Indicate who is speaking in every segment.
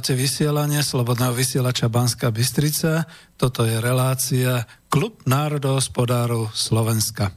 Speaker 1: Počúvate vysielanie Slobodného vysielača Banska Bystrica. Toto je relácia Klub národohospodárov Slovenska.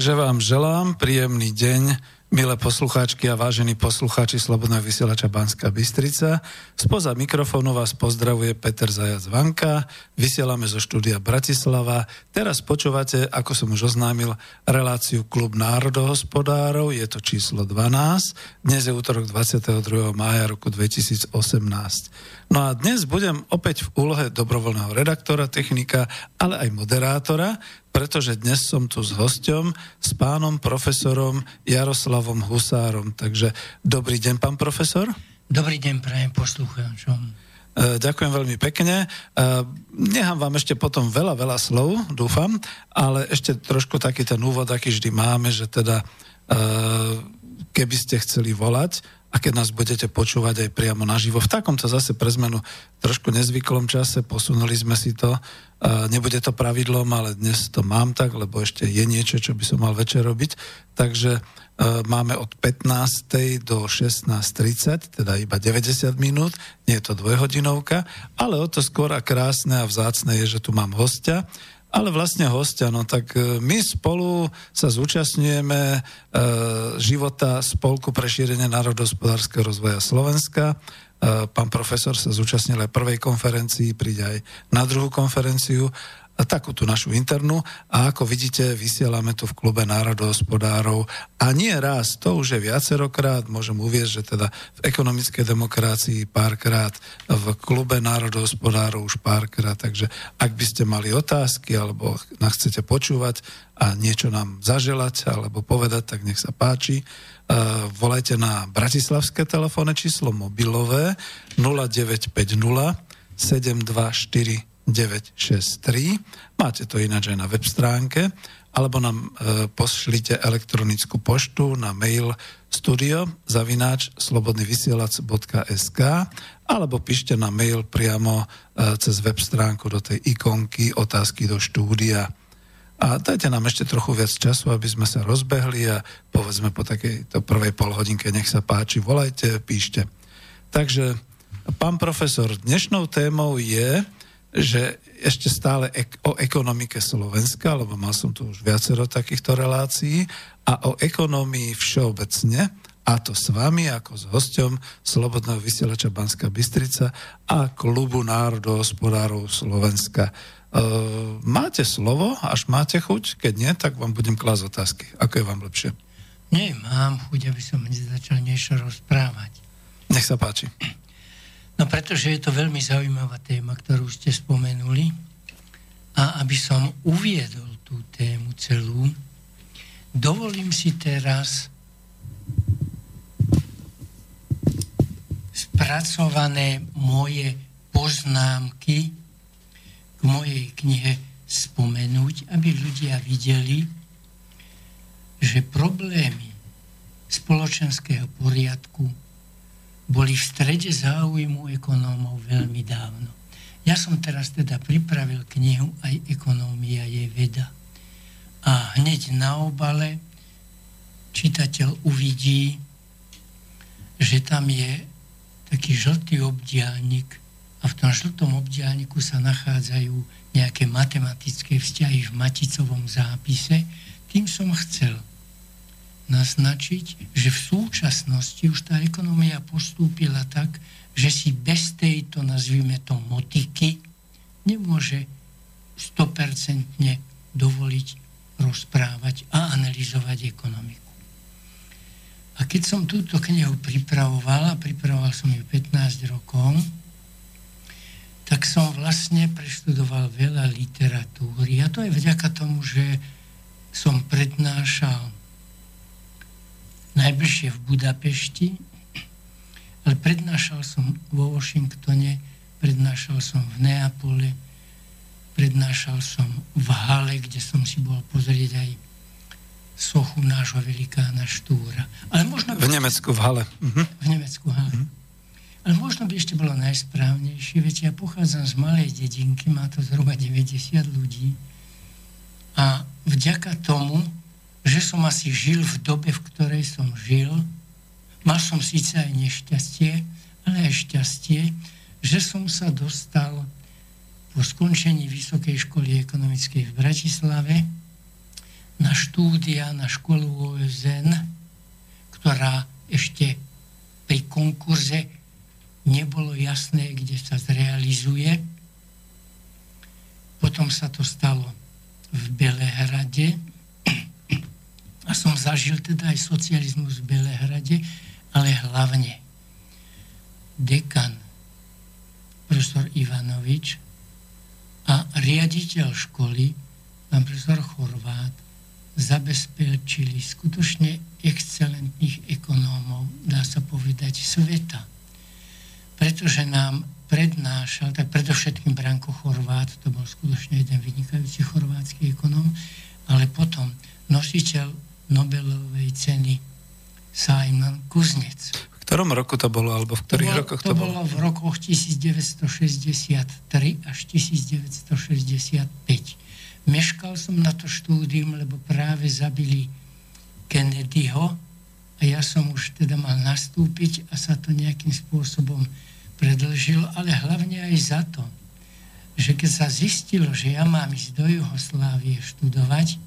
Speaker 1: Takže vám želám príjemný deň, milé poslucháčky a vážení poslucháči Slobodného vysielača Banská Bystrica. Spoza mikrofónu vás pozdravuje Peter Zajac Vanka, vysielame zo štúdia Bratislava. Teraz počúvate, ako som už oznámil, reláciu Klub národohospodárov, je to číslo 12. Dnes je útorok 22. mája roku 2018. No a dnes budem opäť v úlohe dobrovoľného redaktora, technika, ale aj moderátora, pretože dnes som tu s hostom, s pánom profesorom Jaroslavom Husárom. Takže dobrý deň, pán profesor.
Speaker 2: Dobrý deň, prajem poslucháčom.
Speaker 1: E, ďakujem veľmi pekne. E, nechám vám ešte potom veľa, veľa slov, dúfam, ale ešte trošku taký ten úvod, aký vždy máme, že teda e, keby ste chceli volať, a keď nás budete počúvať aj priamo naživo. V takomto zase pre zmenu trošku nezvyklom čase, posunuli sme si to. Nebude to pravidlom, ale dnes to mám tak, lebo ešte je niečo, čo by som mal večer robiť. Takže e, máme od 15. do 16.30, teda iba 90 minút, nie je to dvojhodinovka, ale o to skôr a krásne a vzácne je, že tu mám hostia ale vlastne hostia, no tak e, my spolu sa zúčastňujeme e, života Spolku pre šírenie národospodárskeho rozvoja Slovenska. E, pán profesor sa zúčastnil aj prvej konferencii, príde aj na druhú konferenciu takú tú našu internú a ako vidíte, vysielame tu v klube národohospodárov a nie raz, to už je viacerokrát, môžem uvieť, že teda v ekonomickej demokracii párkrát, v klube národohospodárov už párkrát, takže ak by ste mali otázky alebo nás chcete počúvať a niečo nám zaželať alebo povedať, tak nech sa páči. Uh, volajte na bratislavské telefónne číslo mobilové 0950 724 963. Máte to ináč aj na web stránke, alebo nám e, pošlite elektronickú poštu na mail studio zavináč slobodnyvysielac.sk alebo píšte na mail priamo e, cez web stránku do tej ikonky otázky do štúdia. A dajte nám ešte trochu viac času, aby sme sa rozbehli a povedzme po takejto prvej polhodinke nech sa páči, volajte, píšte. Takže, pán profesor, dnešnou témou je, že ešte stále ek- o ekonomike Slovenska, lebo mal som tu už viacero takýchto relácií, a o ekonomii všeobecne, a to s vami ako s hosťom Slobodného vysielača Banska Bystrica a klubu národohospodárov Slovenska. Uh, máte slovo, až máte chuť? Keď nie, tak vám budem klásť otázky. Ako je vám lepšie?
Speaker 2: Nie, mám chuť, aby som začal niečo rozprávať.
Speaker 1: Nech sa páči.
Speaker 2: No pretože je to veľmi zaujímavá téma, ktorú ste spomenuli. A aby som uviedol tú tému celú, dovolím si teraz spracované moje poznámky k mojej knihe spomenúť, aby ľudia videli, že problémy spoločenského poriadku boli v strede záujmu ekonómov veľmi dávno. Ja som teraz teda pripravil knihu aj Ekonómia je veda. A hneď na obale čitateľ uvidí, že tam je taký žltý obdialník a v tom žltom obdiálniku sa nachádzajú nejaké matematické vzťahy v maticovom zápise, tým som chcel naznačiť, že v súčasnosti už tá ekonomia postúpila tak, že si bez tejto, nazvime to, motiky nemôže 100% dovoliť rozprávať a analyzovať ekonomiku. A keď som túto knihu pripravoval, a pripravoval som ju 15 rokov, tak som vlastne preštudoval veľa literatúry. A to je vďaka tomu, že som prednášal najbližšie v Budapešti, ale prednášal som vo Washingtone, prednášal som v Neapole, prednášal som v Hale, kde som si bol pozrieť aj sochu nášho velikána Štúra.
Speaker 1: Ale možno v Nemecku, v Hale.
Speaker 2: Mhm. V Nemecku, v Hale. Mhm. Ale možno by ešte bolo najsprávnejšie, viete, ja pochádzam z malej dedinky, má to zhruba 90 ľudí a vďaka tomu, že som asi žil v dobe, v ktorej som žil, mal som síce aj nešťastie, ale aj šťastie, že som sa dostal po skončení Vysokej školy ekonomickej v Bratislave na štúdia na školu OSN, ktorá ešte pri konkurze nebolo jasné, kde sa zrealizuje. Potom sa to stalo v Belehrade a som zažil teda aj socializmus v Belehrade, ale hlavne dekan profesor Ivanovič a riaditeľ školy, pán profesor Chorvát, zabezpečili skutočne excelentných ekonómov, dá sa povedať, sveta. Pretože nám prednášal, tak predovšetkým Branko Chorvát, to bol skutočne jeden vynikajúci chorvátsky ekonom, ale potom nositeľ Nobelovej ceny Simon Kuznec.
Speaker 1: V ktorom roku to bolo, alebo v ktorých
Speaker 2: to bolo,
Speaker 1: rokoch
Speaker 2: to, to bolo? To bolo v rokoch 1963 až 1965. Meškal som na to štúdium, lebo práve zabili Kennedyho a ja som už teda mal nastúpiť a sa to nejakým spôsobom predlžil, ale hlavne aj za to, že keď sa zistilo, že ja mám ísť do Juhoslávie študovať,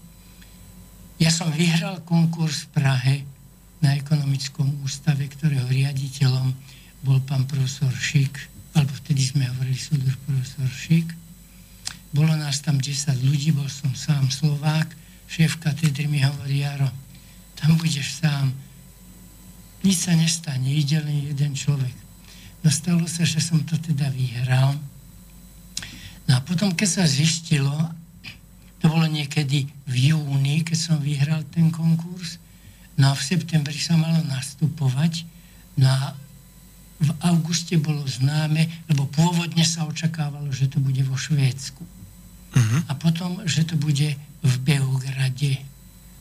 Speaker 2: ja som vyhral konkurs v Prahe na ekonomickom ústave, ktorého riaditeľom bol pán profesor Šik, alebo vtedy sme hovorili súdruž profesor Šik. Bolo nás tam 10 ľudí, bol som sám Slovák, šéf katedry mi hovorí, Jaro, tam budeš sám, nič sa nestane, ide len jeden človek. No stalo sa, že som to teda vyhral. No a potom, keď sa zistilo, to bolo niekedy v júni, keď som vyhral ten konkurs, no a v septembri sa malo nastupovať, no a v auguste bolo známe, lebo pôvodne sa očakávalo, že to bude vo Švédsku. Uh-huh. A potom, že to bude v Beograde.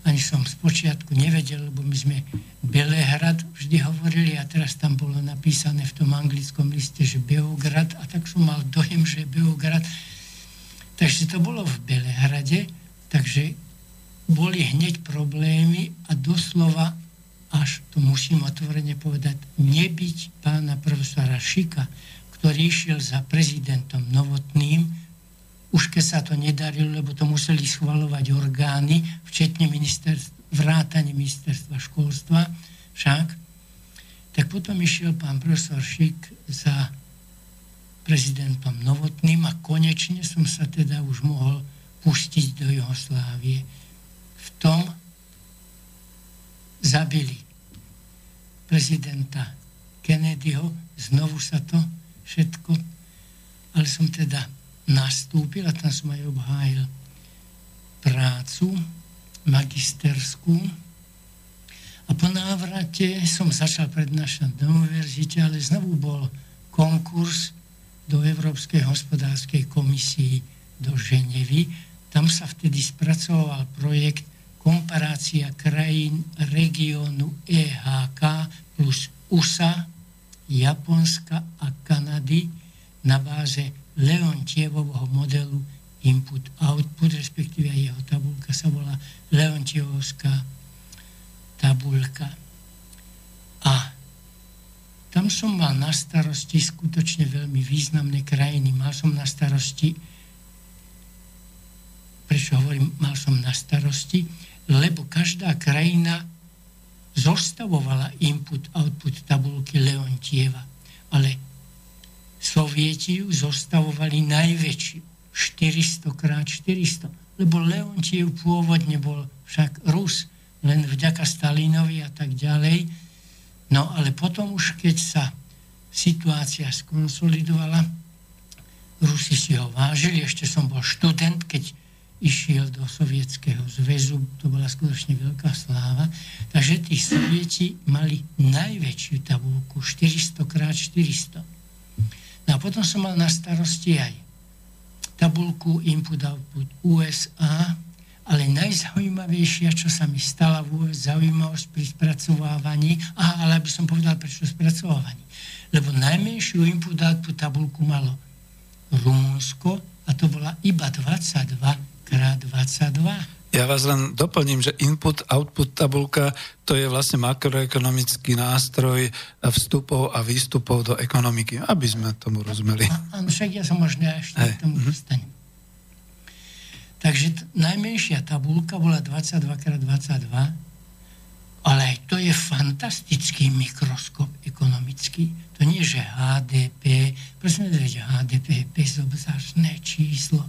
Speaker 2: Ani som z počiatku nevedel, lebo my sme Belehrad vždy hovorili a teraz tam bolo napísané v tom anglickom liste, že Beograd a tak som mal dojem, že Beograd. Takže to bolo v Belehrade, takže boli hneď problémy a doslova až to musím otvorene povedať, nebyť pána profesora Šika, ktorý išiel za prezidentom Novotným, už keď sa to nedarilo, lebo to museli schvalovať orgány, včetne ministerstva, vrátane ministerstva školstva však, tak potom išiel pán profesor Šik za prezidentom Novotným a konečne som sa teda už mohol pustiť do Juhoslávie. V tom zabili prezidenta Kennedyho, znovu sa to všetko, ale som teda nastúpil a tam som aj obhájil prácu magisterskú a po návrate som začal prednášať na univerzite, ale znovu bol konkurs do Európskej hospodárskej komisii do Ženevy. Tam sa vtedy spracoval projekt komparácia krajín regiónu EHK plus USA, Japonska a Kanady na báze Leontievovho modelu input-output, respektíve jeho tabulka sa volá Leontievovská tabulka. Tam som mal na starosti skutočne veľmi významné krajiny. Mal som na starosti, prečo hovorím, mal som na starosti, lebo každá krajina zostavovala input-output tabulky Leontieva. Ale Sovieti ju zostavovali najväčšiu, 400 krát 400. Lebo Leontiev pôvodne bol však Rus, len vďaka Stalinovi a tak ďalej. No ale potom už, keď sa situácia skonsolidovala, Rusi si ho vážili, ešte som bol študent, keď išiel do Sovietskeho zväzu, to bola skutočne veľká sláva. Takže tí Sovieti mali najväčšiu tabulku, 400 x 400. No a potom som mal na starosti aj tabulku input-output USA, ale najzaujímavejšia, čo sa mi stala vôbec zaujímavosť pri spracovávaní, aha, ale aby som povedal, prečo spracovávaní. Lebo najmenšiu input-output tabulku malo Rumunsko a to bola iba 22 krát 22.
Speaker 1: Ja vás len doplním, že input-output tabulka to je vlastne makroekonomický nástroj vstupov a výstupov do ekonomiky, aby sme tomu rozumeli.
Speaker 2: Áno, však ja som možno ešte k tomu mhm. dostanem. Takže t- najmenšia tabulka bola 22x22, ale aj to je fantastický mikroskop ekonomický. To nie, že HDP, prosím, že HDP je bezobzárne číslo,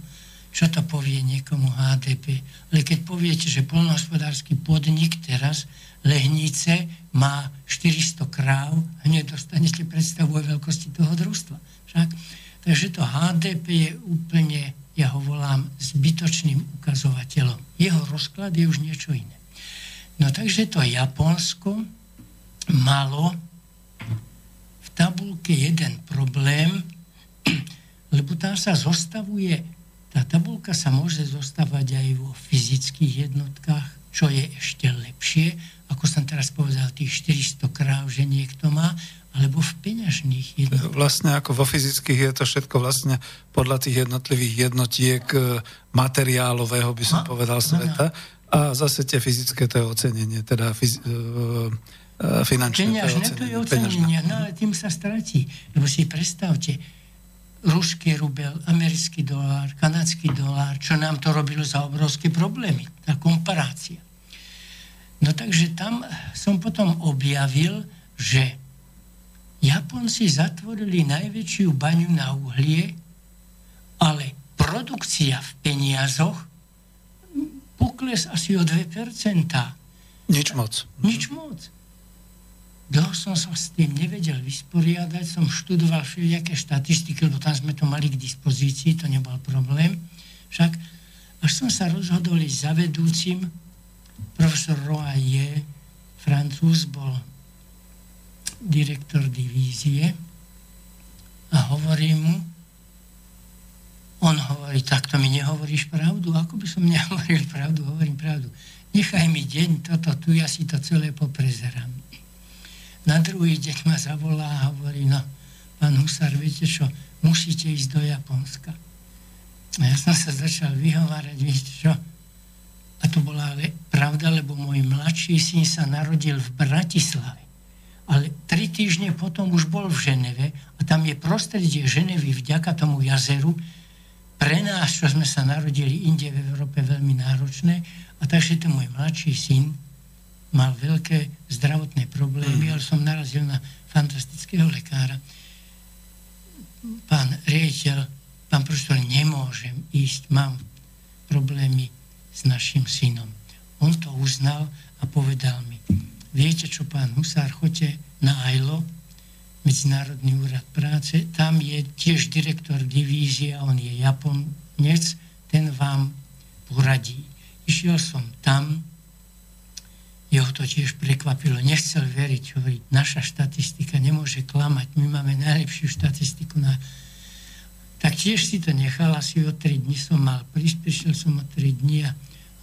Speaker 2: čo to povie niekomu HDP. Ale keď poviete, že polnohospodársky podnik teraz Lehnice má 400 kráv, hneď dostanete predstavu o veľkosti toho družstva. Však? Takže to HDP je úplne, ja ho volám, zbytočným ukazovateľom. Jeho rozklad je už niečo iné. No takže to Japonsko malo v tabulke jeden problém, lebo tam sa zostavuje tá tabulka sa môže zostávať aj vo fyzických jednotkách, čo je ešte lepšie, ako som teraz povedal, tých 400 kráv, že niekto má, alebo v peňažných jednotkách.
Speaker 1: Vlastne ako vo fyzických je to všetko vlastne podľa tých jednotlivých jednotiek e, materiálového, by som a, povedal, sveta. A zase tie fyzické to je ocenenie, teda fyz, uh, finančné
Speaker 2: Peňažné to je ocenenie, no ale tým sa stratí. Lebo si predstavte, ruský rubel, americký dolár, kanadský dolár, čo nám to robilo za obrovské problémy. Tá komparácia. No takže tam som potom objavil, že Japonci zatvorili najväčšiu baňu na uhlie, ale produkcia v peniazoch pokles asi o 2%.
Speaker 1: Nič moc.
Speaker 2: Nič moc. Dlho som sa s tým nevedel vysporiadať, som študoval všelijaké štatistiky, lebo tam sme to mali k dispozícii, to nebol problém. Však až som sa rozhodol ísť za vedúcim, profesor Roaye, francúz, bol direktor divízie a hovorím mu, on hovorí, takto mi nehovoríš pravdu? Ako by som nehovoril pravdu? Hovorím pravdu. Nechaj mi deň toto tu, ja si to celé poprezerám. Na druhý deň ma zavolá a hovorí, no, pán Husar, viete čo, musíte ísť do Japonska. A ja som sa začal vyhovárať, viete čo, a to bola ale pravda, lebo môj mladší syn sa narodil v Bratislave. Ale tri týždne potom už bol v Ženeve a tam je prostredie Ženevy vďaka tomu jazeru pre nás, čo sme sa narodili inde v Európe, veľmi náročné. A takže ten môj mladší syn mal veľké zdravotné problémy, mm. ale som narazil na fantastického lekára. Pán riaditeľ, pán profesor, nemôžem ísť, mám problémy s našim synom. On to uznal a povedal mi, viete čo, pán Husár, choďte na AILO, Medzinárodný úrad práce, tam je tiež direktor divízie, on je Japonec, ten vám poradí. Išiel som tam, jeho to tiež prekvapilo, nechcel veriť, hovorí, naša štatistika nemôže klamať, my máme najlepšiu štatistiku na tak tiež si to nechal, asi o 3 dní som mal prísť, prišiel som o 3 dní a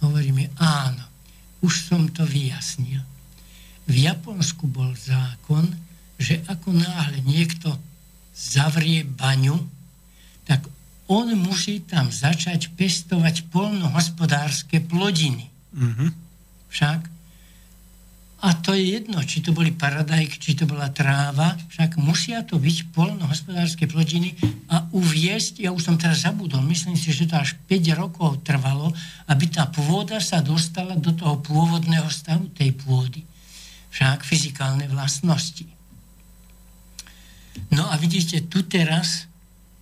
Speaker 2: hovorí mi, áno, už som to vyjasnil. V Japonsku bol zákon, že ako náhle niekto zavrie baňu, tak on musí tam začať pestovať polnohospodárske plodiny. Mm-hmm. Však a to je jedno, či to boli paradajky, či to bola tráva, však musia to byť polnohospodárske plodiny a uviesť, ja už som teraz zabudol, myslím si, že to až 5 rokov trvalo, aby tá pôda sa dostala do toho pôvodného stavu tej pôdy. Však fyzikálne vlastnosti. No a vidíte tu teraz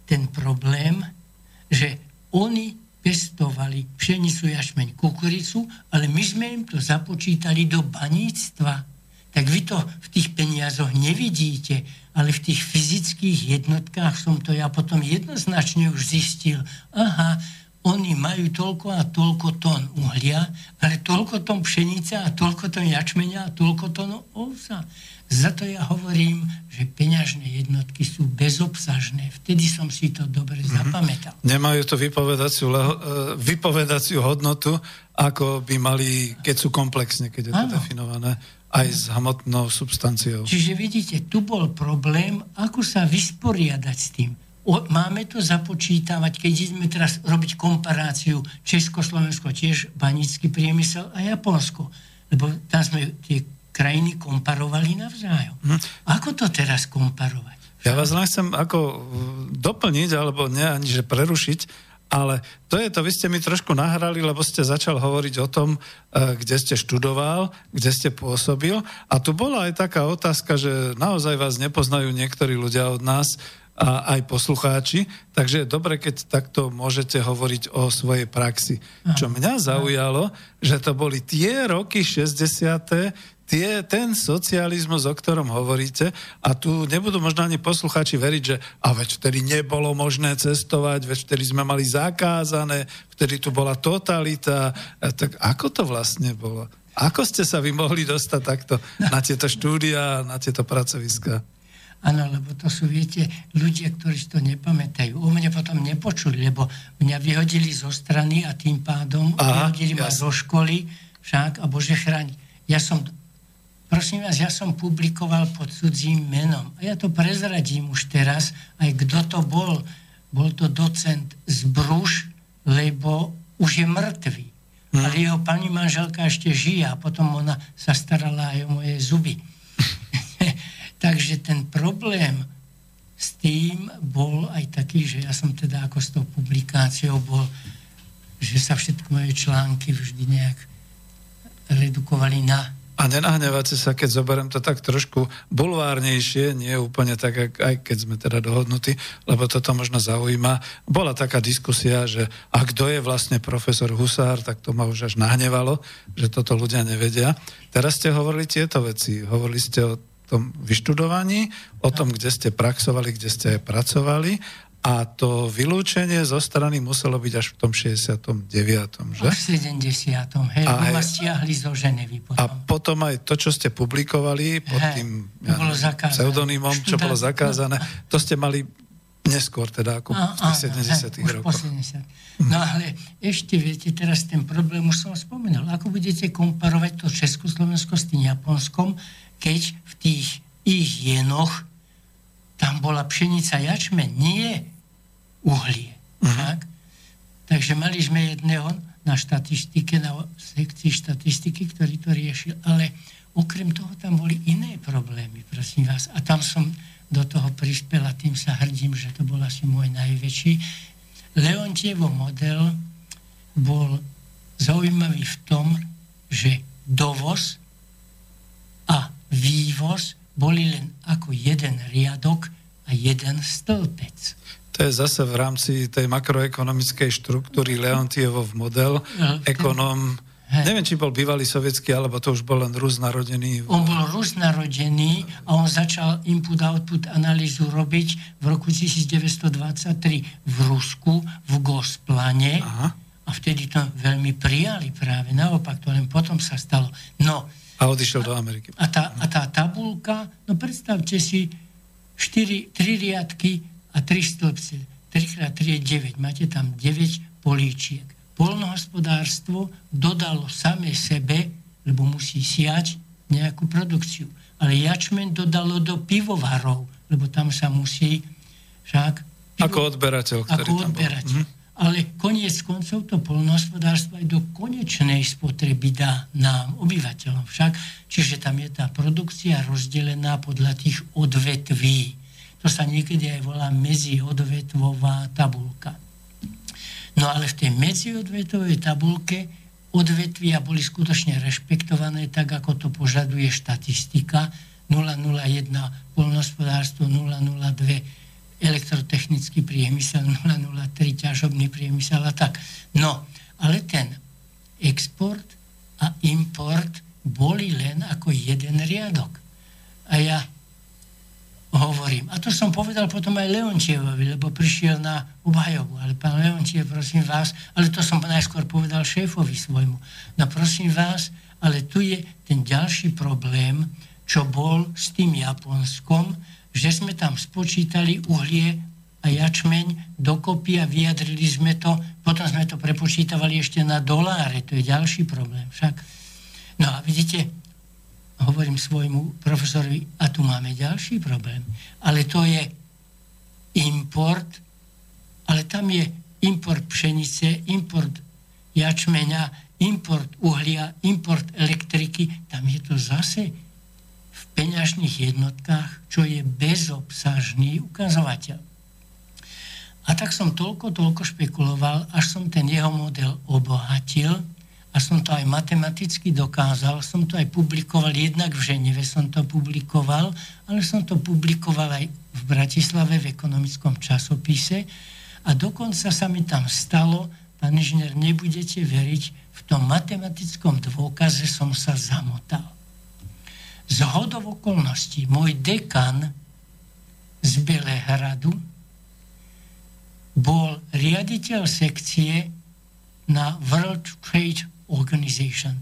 Speaker 2: ten problém, že oni pestovali pšenicu, jašmeň, kukuricu, ale my sme im to započítali do baníctva. Tak vy to v tých peniazoch nevidíte, ale v tých fyzických jednotkách som to ja potom jednoznačne už zistil. Aha, oni majú toľko a toľko tón uhlia, ale toľko tón pšenice a toľko tón jačmenia a toľko tón ovsa. Za to ja hovorím, že peňažné jednotky sú bezobsažné. Vtedy som si to dobre mm-hmm. zapamätal.
Speaker 1: Nemajú to vypovedaciu, leho, e, vypovedaciu hodnotu, ako by mali, keď sú komplexne, keď je to ano. definované, aj s hmotnou substanciou.
Speaker 2: Čiže vidíte, tu bol problém, ako sa vysporiadať s tým. O, máme to započítavať, keď ideme teraz robiť komparáciu Československo, tiež banický priemysel a Japonsko. Lebo tam sme tie krajiny komparovali navzájom. Hm. Ako to teraz komparovať?
Speaker 1: Ja vás len chcem ako uh, doplniť, alebo nie ani že prerušiť, ale to je to, vy ste mi trošku nahrali, lebo ste začal hovoriť o tom, uh, kde ste študoval, kde ste pôsobil. A tu bola aj taká otázka, že naozaj vás nepoznajú niektorí ľudia od nás, a aj poslucháči, takže je dobre, keď takto môžete hovoriť o svojej praxi. Čo mňa zaujalo, že to boli tie roky 60 tie, ten socializmus, o ktorom hovoríte, a tu nebudú možno ani poslucháči veriť, že a veď vtedy nebolo možné cestovať, veď vtedy sme mali zakázané, vtedy tu bola totalita. Tak ako to vlastne bolo? Ako ste sa vy mohli dostať takto na tieto štúdia, na tieto pracoviska?
Speaker 2: Áno, lebo to sú, viete, ľudia, ktorí to nepamätajú. O mne potom nepočuli, lebo mňa vyhodili zo strany a tým pádom Aha, vyhodili jasne. ma zo školy však a Bože chráň. Ja som Prosím vás, ja som publikoval pod cudzím menom. A ja to prezradím už teraz, aj kto to bol. Bol to docent z Bruš, lebo už je mŕtvý. Hmm. Ale jeho pani manželka ešte žije a potom ona sa starala aj o moje zuby. Takže ten problém s tým bol aj taký, že ja som teda ako s tou publikáciou bol, že sa všetko moje články vždy nejak redukovali na
Speaker 1: a nenahnevate sa, keď zoberiem to tak trošku bulvárnejšie, nie úplne tak, aj keď sme teda dohodnutí, lebo toto možno zaujíma. Bola taká diskusia, že a kto je vlastne profesor Husár, tak to ma už až nahnevalo, že toto ľudia nevedia. Teraz ste hovorili tieto veci. Hovorili ste o tom vyštudovaní, o tom, kde ste praxovali, kde ste aj pracovali A to vylúčenie zo strany muselo byť až v tom 69. Že?
Speaker 2: Až v 70. Hej, a, ma stiahli zo Ženevy
Speaker 1: potom. A potom aj to, čo ste publikovali pod hej, tým ja, pseudonymom, čo bolo zakázané, to ste mali neskôr, teda ako a, v tých 70 hej, rokoch.
Speaker 2: 70. No ale ešte viete, teraz ten problém už som spomenul. Ako budete komparovať to Československo s tým Japonskom, keď v tých ich jenoch tam bola pšenica jačme, nie uhlie. Uh-huh. Tak? Takže mali sme jedného na štatistike, na sekcii štatistiky, ktorý to riešil, ale okrem toho tam boli iné problémy, prosím vás. A tam som do toho prispel a tým sa hrdím, že to bol asi môj najväčší. Leontievo model bol zaujímavý v tom, že dovoz a vývoz boli len ako jeden riadok a jeden stĺpec.
Speaker 1: To je zase v rámci tej makroekonomickej štruktúry Leontievo model, no, ekonom, Hej. Neviem, či bol bývalý sovietský, alebo to už bol len Rus narodený.
Speaker 2: On bol Rus narodený a on začal input-output analýzu robiť v roku 1923 v Rusku, v Gosplane. Aha. A vtedy to veľmi prijali práve. Naopak, to len potom sa stalo. No,
Speaker 1: a odišiel do Ameriky.
Speaker 2: A tá, a tá tabulka, no predstavte si, 4, 3 riadky a 3 stĺpce. 3 x 3 je 9. Máte tam 9 políčiek. Polnohospodárstvo dodalo same sebe, lebo musí siať nejakú produkciu. Ale jačmen dodalo do pivovarov, lebo tam sa musí však...
Speaker 1: Pivo, ako odberateľ, ktorý
Speaker 2: ako tam odberateľ. bol. Ale koniec koncov to polnohospodárstvo aj do konečnej spotreby dá nám, obyvateľom však. Čiže tam je tá produkcia rozdelená podľa tých odvetví. To sa niekedy aj volá medziodvetvová tabulka. No ale v tej medziodvetvovej tabulke odvetvia boli skutočne rešpektované tak, ako to požaduje štatistika. 001 polnohospodárstvo, 002 elektrotechnický priemysel, 003 ťažobný priemysel a tak. No, ale ten export a import boli len ako jeden riadok. A ja hovorím. A to som povedal potom aj Leontievovi, lebo prišiel na obhajobu. Ale pán Leontiev, prosím vás, ale to som najskôr povedal šéfovi svojmu. No prosím vás, ale tu je ten ďalší problém, čo bol s tým Japonskom, že sme tam spočítali uhlie a jačmeň dokopy a vyjadrili sme to, potom sme to prepočítavali ešte na doláre, to je ďalší problém však. No a vidíte, hovorím svojmu profesorovi, a tu máme ďalší problém, ale to je import, ale tam je import pšenice, import jačmeňa, import uhlia, import elektriky, tam je to zase peňažných jednotkách, čo je bezobsažný ukazovateľ. A tak som toľko, toľko špekuloval, až som ten jeho model obohatil a som to aj matematicky dokázal. Som to aj publikoval, jednak v Ženeve som to publikoval, ale som to publikoval aj v Bratislave v ekonomickom časopise a dokonca sa mi tam stalo, pán inžinier, nebudete veriť, v tom matematickom dôkaze som sa zamotal z hodov okolností môj dekan z Belehradu bol riaditeľ sekcie na World Trade Organization,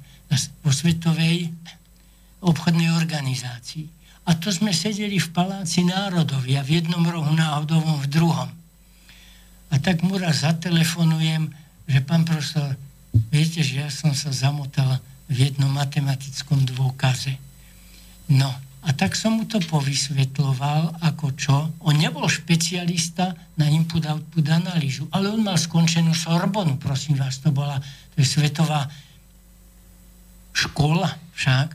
Speaker 2: vo Svetovej obchodnej organizácii. A to sme sedeli v Paláci národovia, v jednom rohu náhodovom, v druhom. A tak mu raz zatelefonujem, že pán profesor, viete, že ja som sa zamotal v jednom matematickom dôkaze. No, a tak som mu to povysvetloval, ako čo. On nebol špecialista na input-output analýzu, ale on mal skončenú Sorbonu, prosím vás, to bola to je svetová škola však.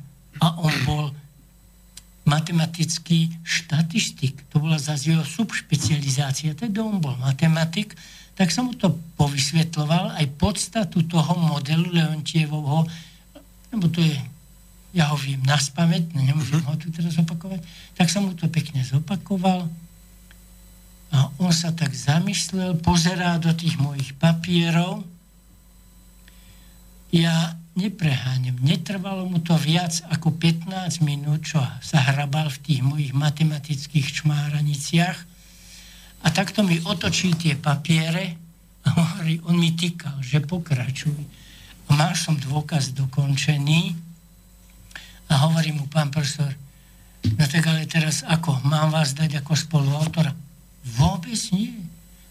Speaker 2: A on bol matematický štatistik. To bola zase jeho subšpecializácia. Teda on bol matematik, tak som mu to povysvetloval, aj podstatu toho modelu Leontievovho, lebo to je ja ho viem naspamäť, no nemôžem uh-huh. ho tu teraz opakovať, tak som mu to pekne zopakoval a on sa tak zamyslel, pozerá do tých mojich papierov. Ja nepreháňam, netrvalo mu to viac ako 15 minút, čo sa hrabal v tých mojich matematických čmáraniciach a takto mi otočil tie papiere a hovorí, on mi týkal, že pokračuj. Mal som dôkaz dokončený a hovorí mu pán profesor, no tak ale teraz ako, mám vás dať ako spoluautora? Vôbec nie.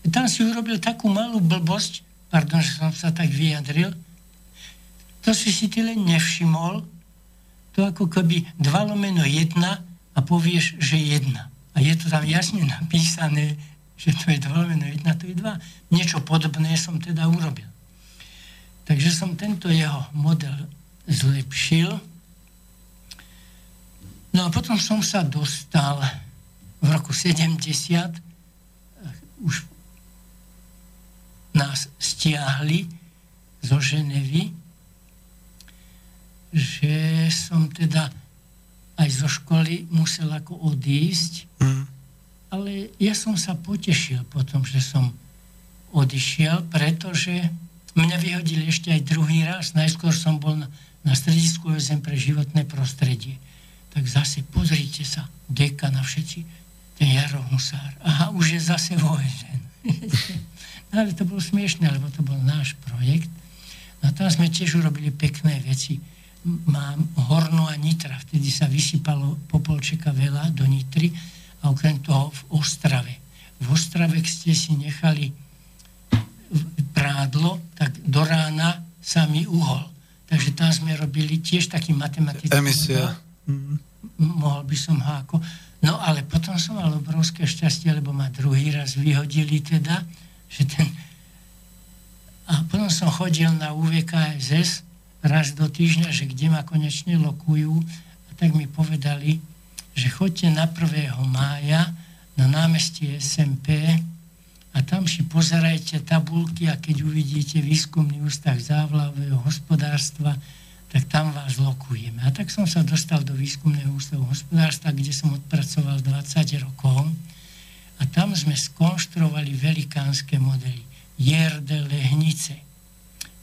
Speaker 2: Tam si urobil takú malú blbosť, pardon, že som sa tak vyjadril, to si si ty len nevšimol, to ako keby 2 lomeno 1 a povieš, že 1. A je to tam jasne napísané, že to je 2 lomeno 1, to je 2. Niečo podobné som teda urobil. Takže som tento jeho model zlepšil. No a potom som sa dostal v roku 70, už nás stiahli zo Ženevy, že som teda aj zo školy musel ako odísť, mm. ale ja som sa potešil potom, že som odišiel, pretože mňa vyhodili ešte aj druhý raz. Najskôr som bol na, na stredisku OSM pre životné prostredie. Tak zase pozrite sa, deka na všetci, ten Jaro Husár. Aha, už je zase v OSN. No ale to bolo smiešne, lebo to bol náš projekt. No tam sme tiež urobili pekné veci. Mám Hornu a Nitra, vtedy sa vysypalo popolčeka veľa do Nitry a okrem toho v Ostrave. V Ostrave ste si nechali prádlo, tak do rána samý uhol. Takže tam sme robili tiež taký matematický...
Speaker 1: Emisia.
Speaker 2: Model. Mohol by som háko. No ale potom som mal obrovské šťastie, lebo ma druhý raz vyhodili teda že ten... A potom som chodil na UVKSS raz do týždňa, že kde ma konečne lokujú, a tak mi povedali, že chodte na 1. mája na námestie SMP a tam si pozerajte tabulky a keď uvidíte výskumný ústav závlavého hospodárstva, tak tam vás lokujeme. A tak som sa dostal do výskumného ústavu hospodárstva, kde som odpracoval 20 rokov a tam sme skonštruovali velikánske modely. Jerde Lehnice,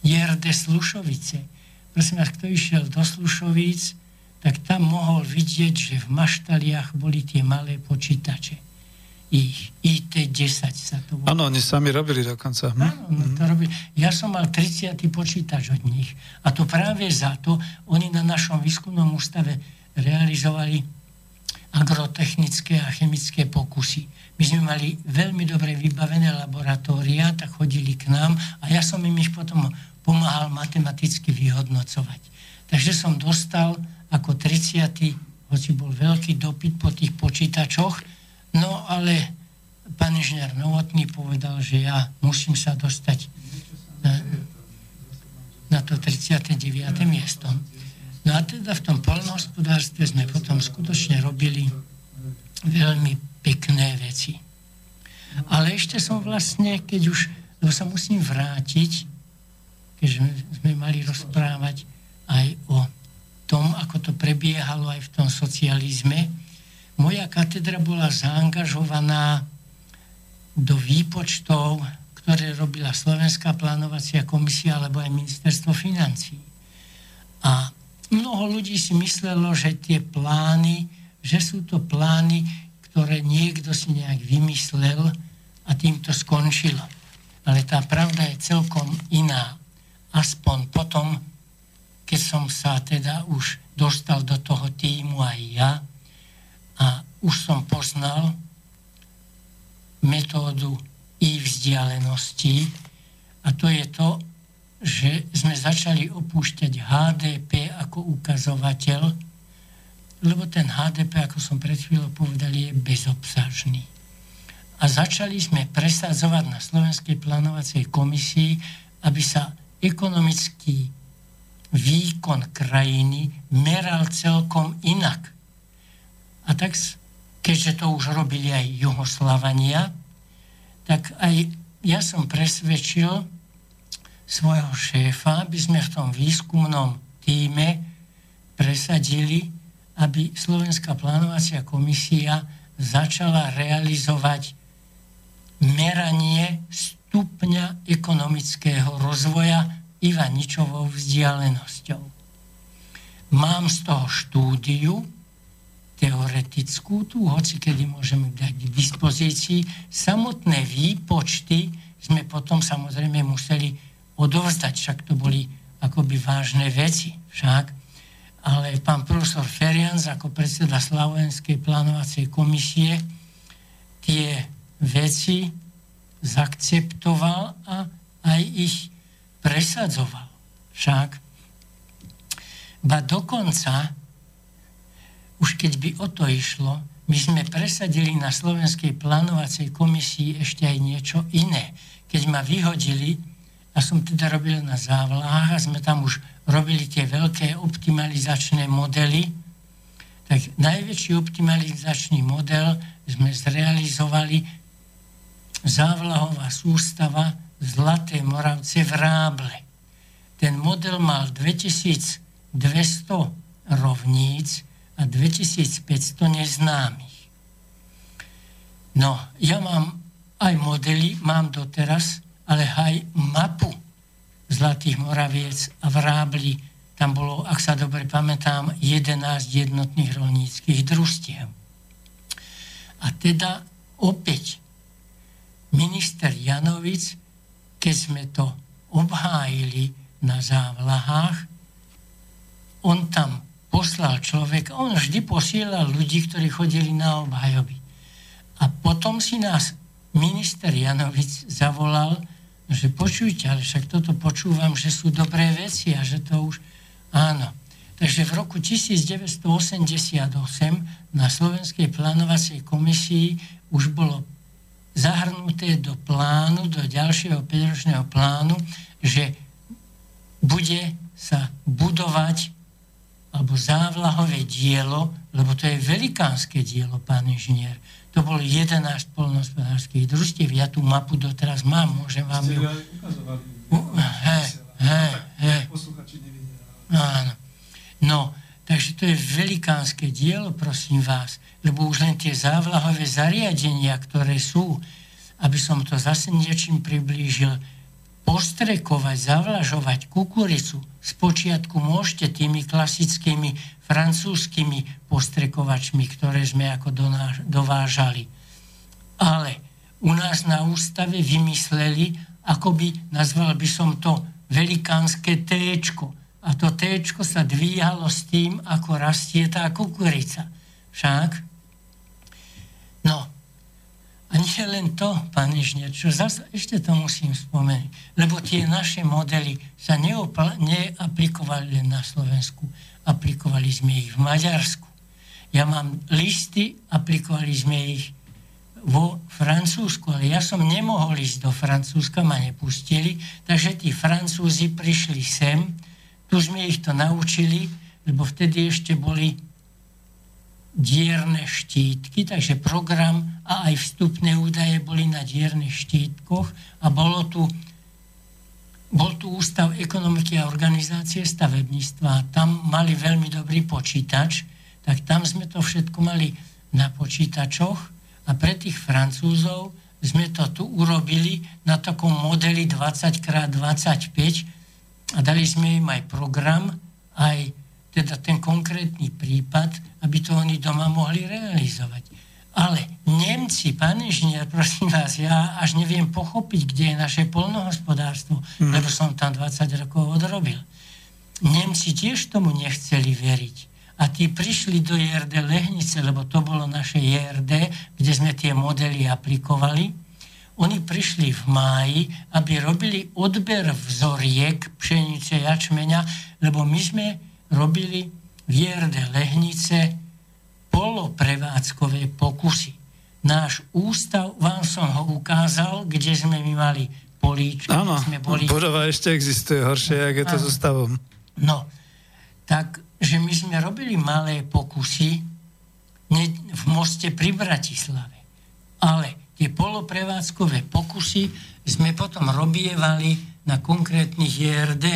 Speaker 2: Jerde Slušovice. Prosím vás, kto išiel do Slušovic, tak tam mohol vidieť, že v maštaliach boli tie malé počítače. Ich IT-10 sa to
Speaker 1: volá. Áno, oni sami robili dokonca.
Speaker 2: Hm? Áno, no to robili. Ja som mal 30. počítač od nich. A to práve za to, oni na našom výskumnom ústave realizovali agrotechnické a chemické pokusy. My sme mali veľmi dobre vybavené laboratória, tak chodili k nám a ja som im ich potom pomáhal matematicky vyhodnocovať. Takže som dostal ako 30. hoci bol veľký dopyt po tých počítačoch, no ale pán inžinier Novotný povedal, že ja musím sa dostať na, na to 39. miesto. No a teda v tom polnohospodárstve sme potom skutočne robili veľmi pekné veci. Ale ešte som vlastne, keď už, lebo sa musím vrátiť, keď sme mali rozprávať aj o tom, ako to prebiehalo aj v tom socializme, moja katedra bola zaangažovaná do výpočtov, ktoré robila Slovenská plánovacia komisia alebo aj ministerstvo financí. A Mnoho ľudí si myslelo, že tie plány, že sú to plány, ktoré niekto si nejak vymyslel a tým to skončilo. Ale tá pravda je celkom iná. Aspoň potom, keď som sa teda už dostal do toho týmu aj ja a už som poznal metódu i vzdialenosti a to je to, že sme začali opúšťať HDP ako ukazovateľ, lebo ten HDP, ako som pred chvíľou povedal, je bezobsažný. A začali sme presadzovať na Slovenskej plánovacej komisii, aby sa ekonomický výkon krajiny meral celkom inak. A tak, keďže to už robili aj Juhoslavania, tak aj ja som presvedčil, svojho šéfa, aby sme v tom výskumnom týme presadili, aby Slovenská plánovacia komisia začala realizovať meranie stupňa ekonomického rozvoja ivaničovou vzdialenosťou. Mám z toho štúdiu, teoretickú, tu hoci kedy môžeme dať k dispozícii. Samotné výpočty sme potom samozrejme museli odovzdať, však to boli akoby vážne veci však. Ale pán profesor Ferians ako predseda Slovenskej plánovacej komisie tie veci zakceptoval a aj ich presadzoval. Však. Ba dokonca už keď by o to išlo, my sme presadili na Slovenskej plánovacej komisii ešte aj niečo iné. Keď ma vyhodili, a som teda robil na závlách a sme tam už robili tie veľké optimalizačné modely, tak najväčší optimalizačný model sme zrealizovali závlahová sústava Zlaté Moravce v Ráble. Ten model mal 2200 rovníc, a 2500 neznámych. No, ja mám aj modely, mám doteraz, ale aj mapu Zlatých Moraviec a v Rábli. Tam bolo, ak sa dobre pamätám, 11 jednotných rolníckých družstiev. A teda opäť minister Janovic, keď sme to obhájili na závlahách, on tam poslal človek, on vždy posielal ľudí, ktorí chodili na obhajoby. A potom si nás minister Janovic zavolal, že počujte, ale však toto počúvam, že sú dobré veci a že to už... Áno. Takže v roku 1988 na Slovenskej plánovacej komisii už bolo zahrnuté do plánu, do ďalšieho 5-ročného plánu, že bude sa budovať alebo závlahové dielo, lebo to je velikánske dielo, pán inžinier. To bolo 11 polnospodárských družstiev. Ja tú mapu doteraz mám, môžem vám ju... He. Áno. No, takže to je velikánske dielo, prosím vás, lebo už len tie závlahové zariadenia, ktoré sú, aby som to zase niečím priblížil, postrekovať, zavlažovať kukuricu, spočiatku môžete tými klasickými francúzskými postrekovačmi, ktoré sme ako dovážali. Ale u nás na ústave vymysleli, akoby nazval by som to velikánske téčko. A to téčko sa dvíhalo s tým, ako rastie tá kukurica. Však? A nie len to, pán inžinier, čo zase ešte to musím spomenúť, lebo tie naše modely sa neopla- neaplikovali len na Slovensku, aplikovali sme ich v Maďarsku. Ja mám listy, aplikovali sme ich vo Francúzsku, ale ja som nemohol ísť do Francúzska, ma nepustili, takže tí Francúzi prišli sem, tu sme ich to naučili, lebo vtedy ešte boli dierne štítky, takže program a aj vstupné údaje boli na diernych štítkoch a bolo tu, bol tu Ústav ekonomiky a organizácie stavebníctva tam mali veľmi dobrý počítač, tak tam sme to všetko mali na počítačoch a pre tých Francúzov sme to tu urobili na takom modeli 20x25 a dali sme im aj program, aj teda ten konkrétny prípad, aby to oni doma mohli realizovať. Ale Nemci, pán inžinier, prosím vás, ja až neviem pochopiť, kde je naše polnohospodárstvo, mm. lebo som tam 20 rokov odrobil. Nemci tiež tomu nechceli veriť. A tí prišli do JRD Lehnice, lebo to bolo naše JRD, kde sme tie modely aplikovali. Oni prišli v máji, aby robili odber vzoriek pšenice, jačmeňa, lebo my sme robili v JRD Lehnice poloprevádzkové pokusy. Náš ústav, vám som ho ukázal, kde sme my mali políčky.
Speaker 1: Áno,
Speaker 2: sme boli...
Speaker 1: budova ešte existuje horšie, jak je to so stavom.
Speaker 2: No, tak, že my sme robili malé pokusy v moste pri Bratislave. Ale tie poloprevádzkové pokusy sme potom robievali na konkrétnych JRD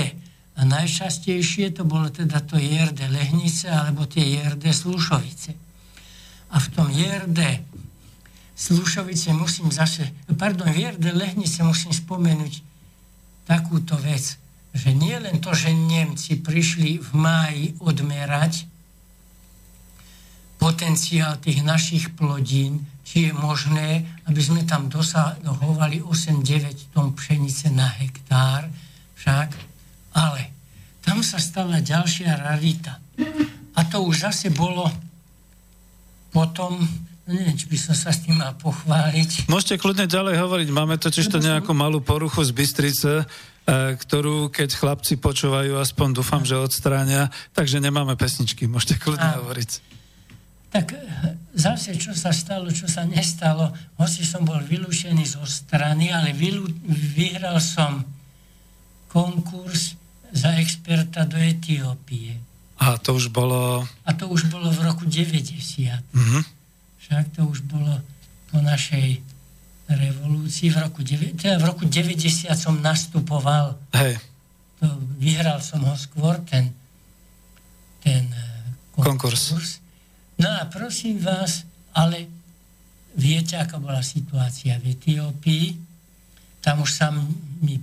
Speaker 2: a najčastejšie to bolo teda to JRD Lehnice alebo tie JRD Slušovice. A v tom JRD Slušovice musím zase, pardon, v JRD Lehnice musím spomenúť takúto vec, že nie len to, že Nemci prišli v máji odmerať potenciál tých našich plodín, či je možné, aby sme tam dosahovali 8-9 tón pšenice na hektár, však, ale tam sa stala ďalšia rarita. A to už zase bolo potom, no neviem, či by som sa s tým mal pochváliť.
Speaker 1: Môžete kľudne ďalej hovoriť, máme totiž to nejakú malú poruchu z Bystrice, e, ktorú keď chlapci počúvajú, aspoň dúfam, že odstránia, takže nemáme pesničky, môžete kľudne a, hovoriť.
Speaker 2: Tak e, zase, čo sa stalo, čo sa nestalo, hoci som bol vylúšený zo strany, ale vylú, vyhral som konkurs za experta do Etiópie.
Speaker 1: A to už bolo...
Speaker 2: A to už bolo v roku 90. Mm-hmm. Však to už bolo po našej revolúcii. V roku, teda v roku 90 som nastupoval.
Speaker 1: Hej.
Speaker 2: To, vyhral som ho skôr, ten, ten
Speaker 1: eh, konkurs. konkurs.
Speaker 2: No a prosím vás, ale viete, aká bola situácia v Etiópii? Tam už sa mi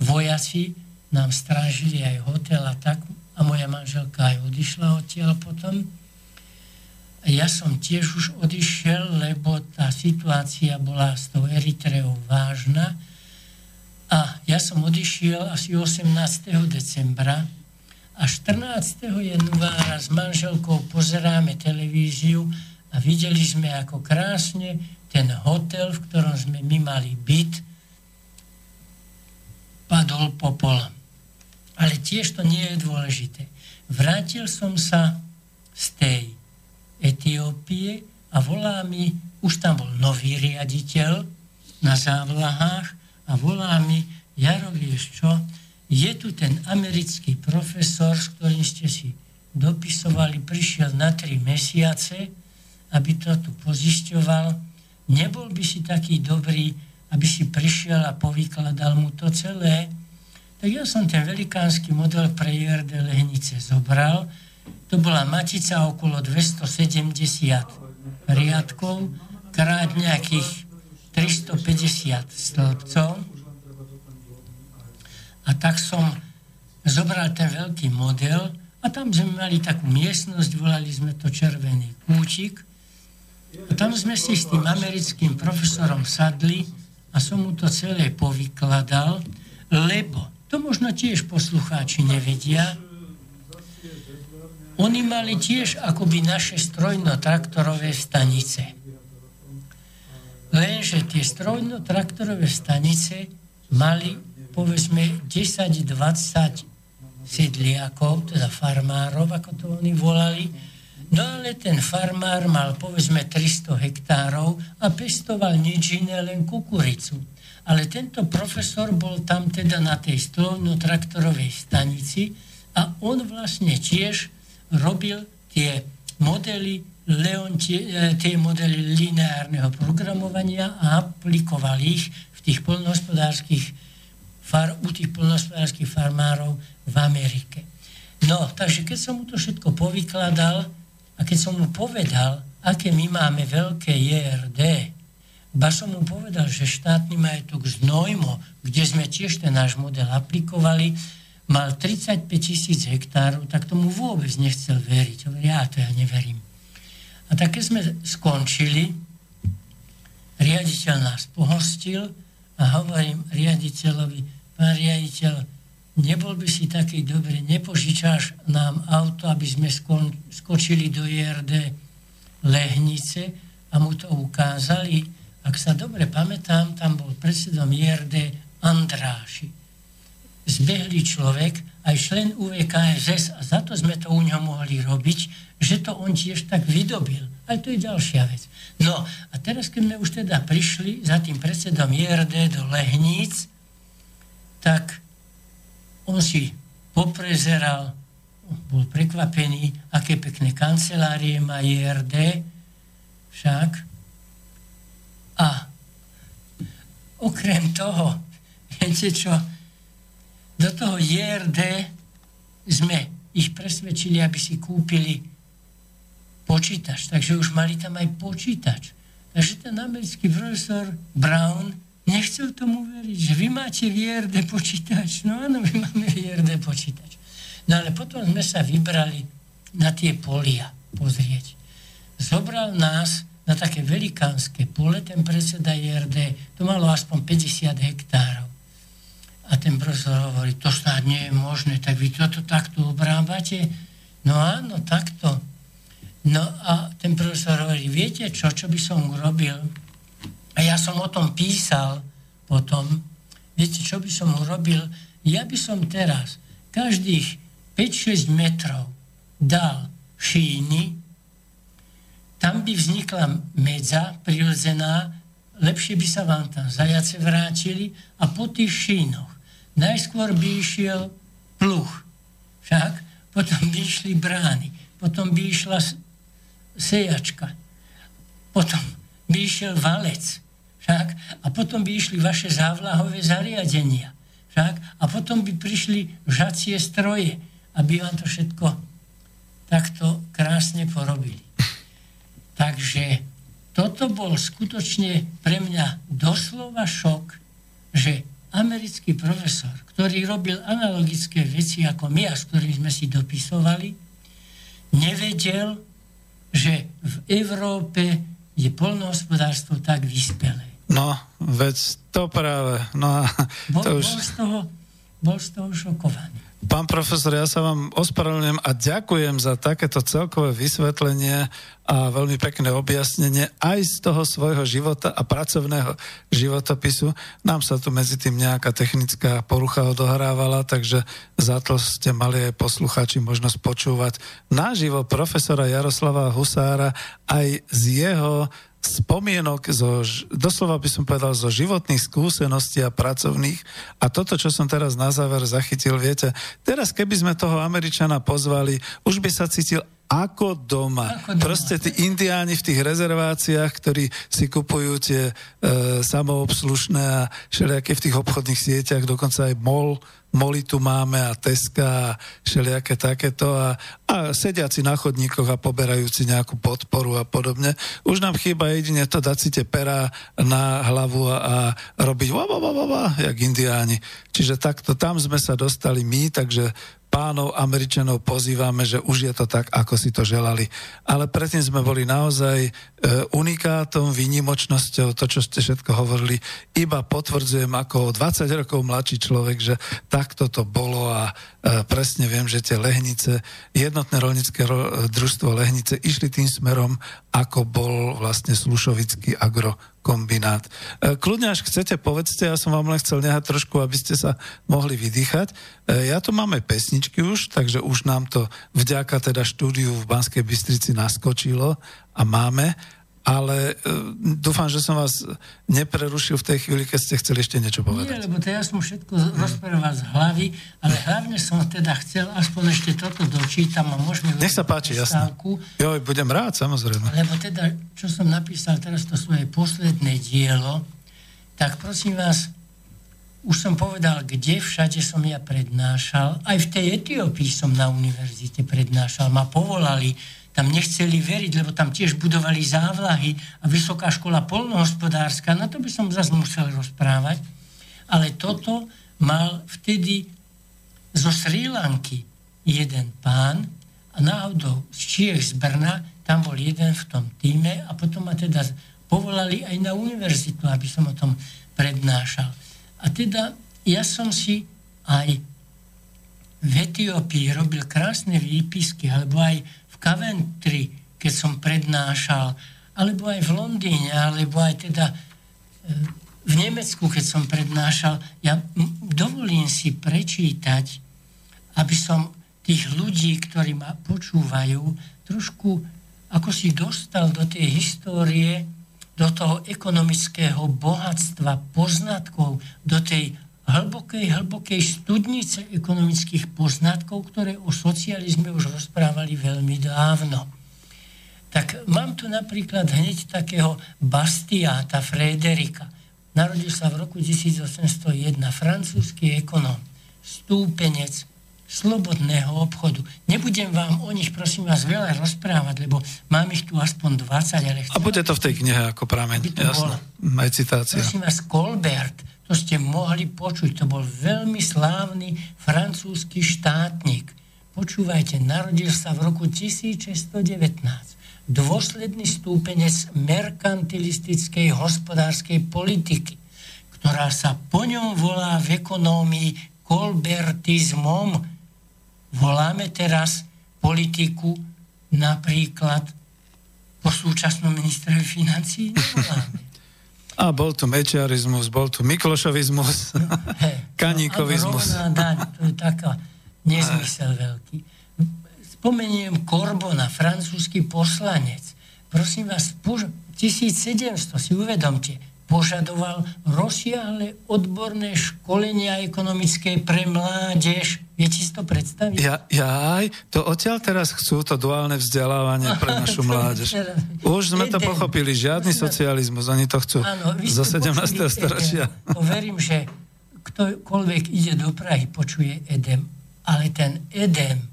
Speaker 2: vojaci nám strážili aj hotel a tak a moja manželka aj odišla odtiaľ potom. Ja som tiež už odišiel, lebo tá situácia bola s tou Eritreou vážna. A ja som odišiel asi 18. decembra a 14. januára s manželkou pozeráme televíziu a videli sme, ako krásne ten hotel, v ktorom sme my mali byt, padol popolom. Ale tiež to nie je dôležité. Vrátil som sa z tej Etiópie a volá mi, už tam bol nový riaditeľ na závlahách a volá mi, Jaro, vieš čo, je tu ten americký profesor, s ktorým ste si dopisovali, prišiel na tri mesiace, aby to tu pozisťoval. Nebol by si taký dobrý, aby si prišiel a povykladal mu to celé? Tak ja som ten velikánsky model pre IRD Lehnice zobral. To bola matica okolo 270 riadkov, krát nejakých 350 stĺpcov. A tak som zobral ten veľký model a tam sme mali takú miestnosť, volali sme to Červený kúčik. A tam sme si s tým americkým profesorom sadli a som mu to celé povykladal, lebo to možno tiež poslucháči nevedia. Oni mali tiež akoby naše strojno-traktorové stanice. Lenže tie strojno-traktorové stanice mali povedzme 10-20 sedliakov, teda farmárov, ako to oni volali. No ale ten farmár mal povedzme 300 hektárov a pestoval nič iné, len kukuricu. Ale tento profesor bol tam teda na tej stolno-traktorovej stanici a on vlastne tiež robil tie modely Leonti, e, tie modely lineárneho programovania a aplikoval ich v tých polnohospodárských far, u tých polnohospodárských farmárov v Amerike. No, takže keď som mu to všetko povykladal a keď som mu povedal, aké my máme veľké JRD, Ba som mu povedal, že štátny majetok z Nojmo, kde sme tiež ten náš model aplikovali, mal 35 tisíc hektárov, tak tomu vôbec nechcel veriť. Hovorí, ja to ja neverím. A tak keď sme skončili, riaditeľ nás pohostil a hovorím riaditeľovi, pán riaditeľ, nebol by si taký dobrý, nepožičáš nám auto, aby sme skon, skočili do IRD Lehnice a mu to ukázali ak sa dobre pamätám, tam bol predsedom IRD Andráši. Zbehlý človek, aj člen UVKSS a za to sme to u ňom mohli robiť, že to on tiež tak vydobil. Ale to je ďalšia vec. No a teraz, keď sme už teda prišli za tým predsedom IRD do Lehníc, tak on si poprezeral, bol prekvapený, aké pekné kancelárie má IRD, však a okrem toho, viete čo, do toho JRD sme ich presvedčili, aby si kúpili počítač. Takže už mali tam aj počítač. Takže ten americký profesor Brown nechcel tomu veriť, že vy máte v JRD počítač. No áno, my máme v JRD počítač. No ale potom sme sa vybrali na tie polia pozrieť. zobral nás na také velikánske pole, ten predseda IRD, to malo aspoň 50 hektárov. A ten profesor hovorí, to snad nie je možné, tak vy toto takto obrábate? No áno, takto. No a ten profesor hovorí, viete čo, čo by som urobil? A ja som o tom písal potom. Viete, čo by som urobil? Ja by som teraz každých 5-6 metrov dal šíny, tam by vznikla medza prirodzená, lepšie by sa vám tam zajace vrátili a po tých šínoch. Najskôr by išiel pluch, však? Potom by išli brány, potom by išla sejačka, potom by išiel valec, však, a potom by išli vaše závlahové zariadenia, však, a potom by prišli žacie stroje, aby vám to všetko takto krásne porobili. Takže toto bol skutočne pre mňa doslova šok, že americký profesor, ktorý robil analogické veci ako my a s ktorými sme si dopisovali, nevedel, že v Európe je polnohospodárstvo tak vyspelé.
Speaker 1: No, veď to práve. No a
Speaker 2: bol,
Speaker 1: to už...
Speaker 2: bol, z toho, bol z toho šokovaný.
Speaker 1: Pán profesor, ja sa vám ospravedlňujem a ďakujem za takéto celkové vysvetlenie a veľmi pekné objasnenie aj z toho svojho života a pracovného životopisu. Nám sa tu medzi tým nejaká technická porucha odohrávala, takže za to ste mali aj posluchači možnosť počúvať naživo profesora Jaroslava Husára aj z jeho spomienok, zo, doslova by som povedal, zo životných skúseností a pracovných. A toto, čo som teraz na záver zachytil, viete, teraz keby sme toho Američana pozvali, už by sa cítil ako doma. Ako doma. Proste tí indiáni v tých rezerváciách, ktorí si kupujú tie e, samoobslušné a všelijaké v tých obchodných sieťach, dokonca aj MOL, Moli tu máme a Teska a všelijaké takéto a, a sediaci na chodníkoch a poberajúci nejakú podporu a podobne. Už nám chýba jedine to dať si tie pera na hlavu a, a robiť wa, wa, wa, wa, jak indiáni. Čiže takto tam sme sa dostali my, takže pánov Američanov pozývame, že už je to tak, ako si to želali. Ale predtým sme boli naozaj e, unikátom, výnimočnosťou, to, čo ste všetko hovorili, iba potvrdzujem ako 20 rokov mladší človek, že takto to bolo a presne viem, že tie Lehnice, jednotné rolnické ro, družstvo Lehnice išli tým smerom, ako bol vlastne Slušovický agro kombinát. E, kľudne, až chcete, povedzte, ja som vám len chcel nehať trošku, aby ste sa mohli vydýchať. E, ja tu máme pesničky už, takže už nám to vďaka teda štúdiu v Banskej Bystrici naskočilo a máme ale uh, dúfam, že som vás neprerušil v tej chvíli, keď ste chceli ešte niečo povedať.
Speaker 2: Nie, lebo ja som všetko rozprával z hlavy, ale hlavne som teda chcel aspoň ešte toto dočítam a môžeme...
Speaker 1: Nech sa páči, jasne. Jo, budem rád, samozrejme.
Speaker 2: Lebo teda, čo som napísal teraz to svoje posledné dielo, tak prosím vás, už som povedal, kde všade som ja prednášal. Aj v tej Etiópii som na univerzite prednášal. Ma povolali tam nechceli veriť, lebo tam tiež budovali závlahy a vysoká škola polnohospodárska, na to by som zase musel rozprávať. Ale toto mal vtedy zo Sri Lanky jeden pán a náhodou z Čiech z Brna, tam bol jeden v tom týme a potom ma teda povolali aj na univerzitu, aby som o tom prednášal. A teda ja som si aj v Etiópii robil krásne výpisky, alebo aj Coventry, keď som prednášal, alebo aj v Londýne, alebo aj teda e, v Nemecku, keď som prednášal. Ja dovolím si prečítať, aby som tých ľudí, ktorí ma počúvajú, trošku ako si dostal do tej histórie, do toho ekonomického bohatstva, poznatkov, do tej hlbokej, hlbokej studnice ekonomických poznatkov, ktoré o socializme už rozprávali veľmi dávno. Tak mám tu napríklad hneď takého Bastiáta Frederika. Narodil sa v roku 1801, francúzsky ekonom, stúpenec slobodného obchodu. Nebudem vám o nich, prosím vás, veľa rozprávať, lebo mám ich tu aspoň 20, ale
Speaker 1: chcem... A bude to v tej knihe ako prameň, jasné. Aj citácia.
Speaker 2: Prosím vás, Colbert, to ste mohli počuť. To bol veľmi slávny francúzsky štátnik. Počúvajte, narodil sa v roku 1619. dôsledný stúpenec merkantilistickej hospodárskej politiky, ktorá sa po ňom volá v ekonómii kolbertizmom. Voláme teraz politiku napríklad po súčasnom ministrovi financí? Nevoláme.
Speaker 1: A bol tu mečiarizmus, bol tu miklošovizmus, kaníkovizmus.
Speaker 2: No, daň, to je taká nezmysel veľký. Spomeniem Korbona, francúzsky poslanec. Prosím vás, 1700, si uvedomte, požadoval rozsiahle odborné školenia ekonomické pre mládež. Viete si to predstaviť?
Speaker 1: Ja, aj, to odtiaľ teraz chcú to duálne vzdelávanie pre našu mládež. Už sme to pochopili, žiadny socializmus, oni to chcú ano, zo 17. storočia.
Speaker 2: To verím, že ktokoľvek ide do Prahy, počuje Edem. Ale ten Edem,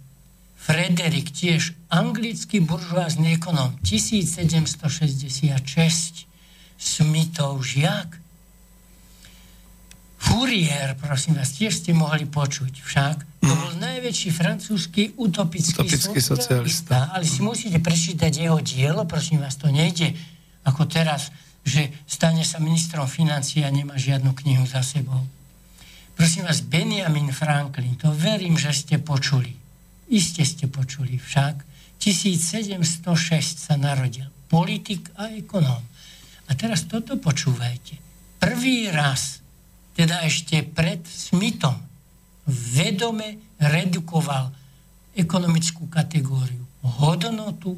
Speaker 2: Frederik tiež anglický buržoázny ekonom, 1766, Smitov žiak. Fourier, prosím vás, tiež ste mohli počuť však. To bol najväčší francúzsky utopický,
Speaker 1: utopický socialista.
Speaker 2: Ale si musíte prečítať jeho dielo, prosím vás, to nejde ako teraz, že stane sa ministrom financií a nemá žiadnu knihu za sebou. Prosím vás, Benjamin Franklin, to verím, že ste počuli. Iste ste počuli však. 1706 sa narodil. Politik a ekonóm. A teraz toto počúvajte. Prvý raz, teda ešte pred Smithom, vedome redukoval ekonomickú kategóriu hodnotu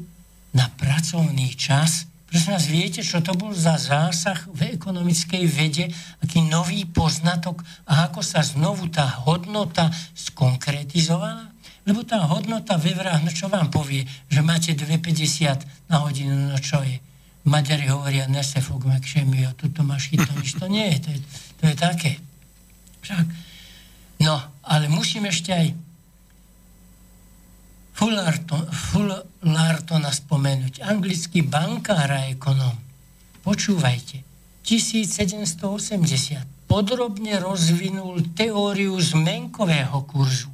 Speaker 2: na pracovný čas. Prosím vás, viete, čo to bol za zásah v ekonomickej vede, aký nový poznatok a ako sa znovu tá hodnota skonkretizovala? Lebo tá hodnota ve vrách, no čo vám povie, že máte 2,50 na hodinu, no čo je? Maďari hovoria nesefok a toto máš chytno, nič to nie je, to je, to je také. Však. No, ale musím ešte aj Fullartona spomenúť, anglický bankár a ekonom. Počúvajte, 1780 podrobne rozvinul teóriu zmenkového kurzu.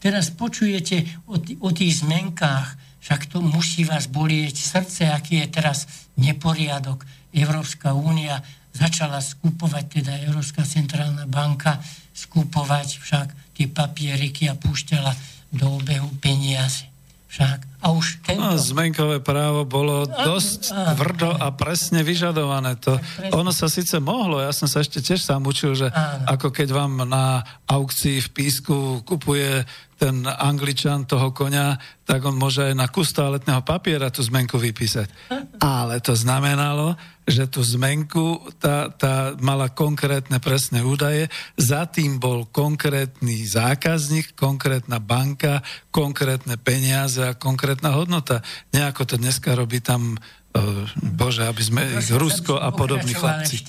Speaker 2: Teraz počujete o, t- o tých zmenkách, však to musí vás bolieť srdce, aký je teraz neporiadok. Európska únia začala skupovať, teda Európska centrálna banka skupovať však tie papieriky a púšťala do obehu peniaze. Však. A už tento... No,
Speaker 1: zmenkové právo bolo dosť a, a, tvrdo a presne vyžadované. To, ono sa síce mohlo, ja som sa ešte tiež sám učil, že áno. ako keď vám na aukcii v písku kupuje ten angličan toho konia, tak on môže aj na kus toaletného papiera tú zmenku vypísať. Ale to znamenalo, že tú zmenku tá, tá mala konkrétne presné údaje, za tým bol konkrétny zákazník, konkrétna banka, konkrétne peniaze a konkrétna hodnota. Nejako to dneska robí tam e, Bože, aby sme ich Rusko a podobní chlapci.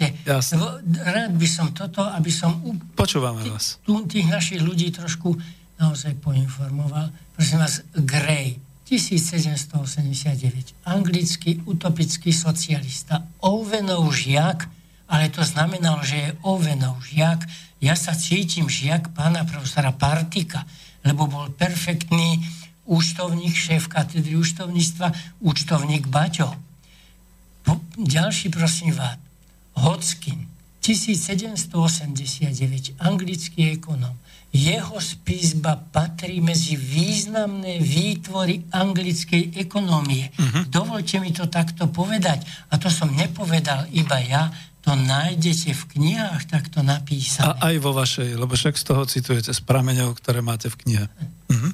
Speaker 2: Rád by som toto, aby som...
Speaker 1: Počúvame vás.
Speaker 2: Tu tých našich ľudí trošku naozaj poinformoval. Prosím vás, Gray, 1789, anglický utopický socialista, Owenov žiak, ale to znamenalo, že je Owenov žiak. Ja sa cítim žiak pána profesora Partika, lebo bol perfektný účtovník, šéf katedry účtovníctva, účtovník Baťo. Po, ďalší, prosím vás, Hodskin, 1789, anglický ekonom jeho spisba patrí medzi významné výtvory anglickej ekonomie. Uh-huh. Dovolte mi to takto povedať. A to som nepovedal iba ja, to nájdete v knihách takto napísané.
Speaker 1: A aj vo vašej, lebo však z toho citujete z prameňov, ktoré máte v knihe. Uh-huh.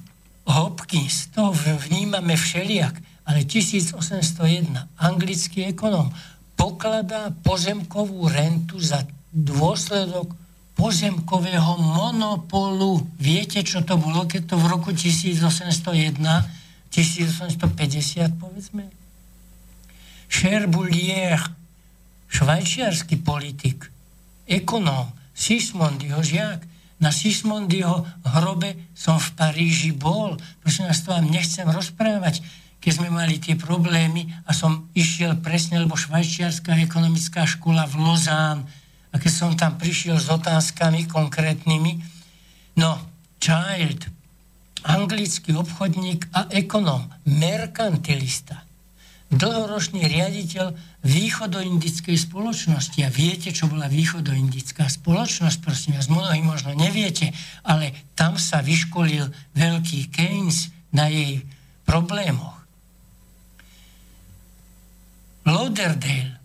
Speaker 2: Hopkins, to vnímame všelijak, ale 1801, anglický ekonom, pokladá pozemkovú rentu za dôsledok pozemkového monopolu. Viete, čo to bolo, keď to v roku 1801, 1850, povedzme? Cherbulier, švajčiarsky politik, ekonóm, Sismondiho žiak. Na Sismondiho hrobe som v Paríži bol. Prosím vás, to vám nechcem rozprávať keď sme mali tie problémy a som išiel presne, lebo švajčiarská ekonomická škola v Lozán a keď som tam prišiel s otázkami konkrétnymi, no, Child, anglický obchodník a ekonom, merkantilista, dlhoročný riaditeľ východoindickej spoločnosti. A viete, čo bola východoindická spoločnosť, prosím vás, mnohí možno neviete, ale tam sa vyškolil veľký Keynes na jej problémoch. Lauderdale,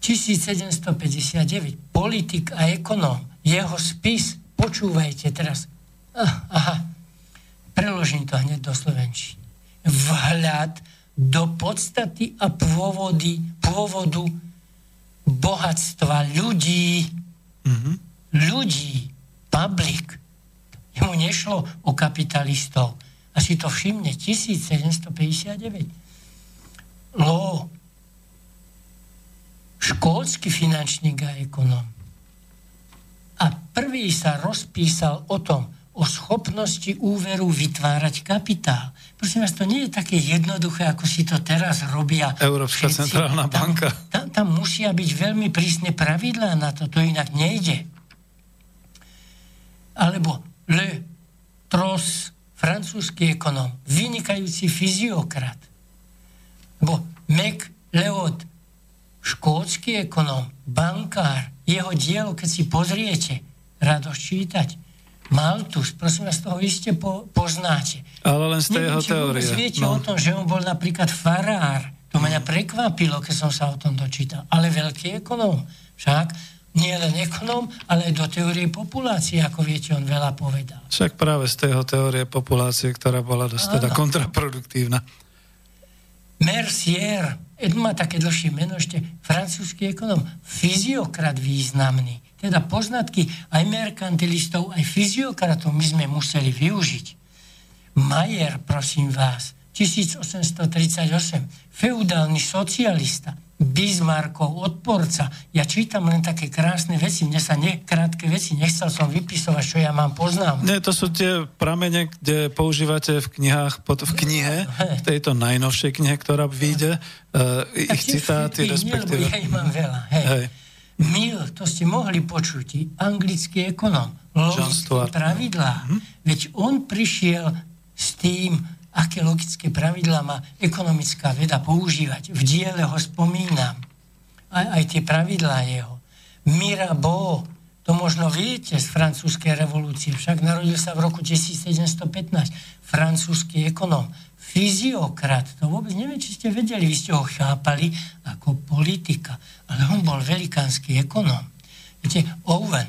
Speaker 2: 1759, politik a ekonóm, jeho spis, počúvajte teraz, ah, aha, preložím to hneď do Slovenčiny. Vhľad do podstaty a pôvody, pôvodu bohatstva ľudí. Mm-hmm. Ľudí, public. Jemu nešlo o kapitalistov. A si to všimne, 1759. Lo, škótsky finančník a ekonom. A prvý sa rozpísal o tom, o schopnosti úveru vytvárať kapitál. Prosím vás, to nie je také jednoduché, ako si to teraz robia.
Speaker 1: Európska všetci. centrálna banka.
Speaker 2: Tam, tam, tam musia byť veľmi prísne pravidlá na to, to inak nejde. Alebo Le Tros, francúzsky ekonom, vynikajúci fyziokrat. Alebo Mac Leod, škótsky ekonom, bankár, jeho dielo, keď si pozriete, radosť čítať, Maltus, prosím vás, toho iste po, poznáte.
Speaker 1: Ale len z tej jeho teórie.
Speaker 2: viete no. o tom, že on bol napríklad farár. To ma prekvapilo, keď som sa o tom dočítal. Ale veľký ekonóm. Však nie len ekonóm, ale aj do teórie populácie, ako viete, on veľa povedal.
Speaker 1: Však práve z tejho teórie populácie, ktorá bola dosť teda kontraproduktívna.
Speaker 2: Mercier, má také dlhšie meno ešte, francúzsky ekonom, fyziokrat významný. Teda poznatky aj merkantilistov, aj fyziokratov my sme museli využiť. Majer, prosím vás, 1838, feudálny socialista, Bismarckov odporca. Ja čítam len také krásne veci, mne sa ne, krátke veci, nechcel som vypisovať, čo ja mám poznám.
Speaker 1: Nie, to sú tie pramene, kde používate v knihách, pod, v knihe, v tejto najnovšej knihe, ktorá vyjde, uh, ich citáty, respektíve.
Speaker 2: Ja ich mám veľa, hej. hej. Mill, to ste mohli počuť, anglický ekonom, logické pravidlá. Hm? Veď on prišiel s tým, aké logické pravidlá má ekonomická veda používať. V diele ho spomínam. Aj, aj tie pravidlá jeho. Mirabeau, to možno viete z francúzskej revolúcie, však narodil sa v roku 1715. Francúzsky ekonom, fyziokrat, to vôbec neviem, či ste vedeli, vy ste ho chápali ako politika, ale on bol velikánsky ekonom. Viete, Owen,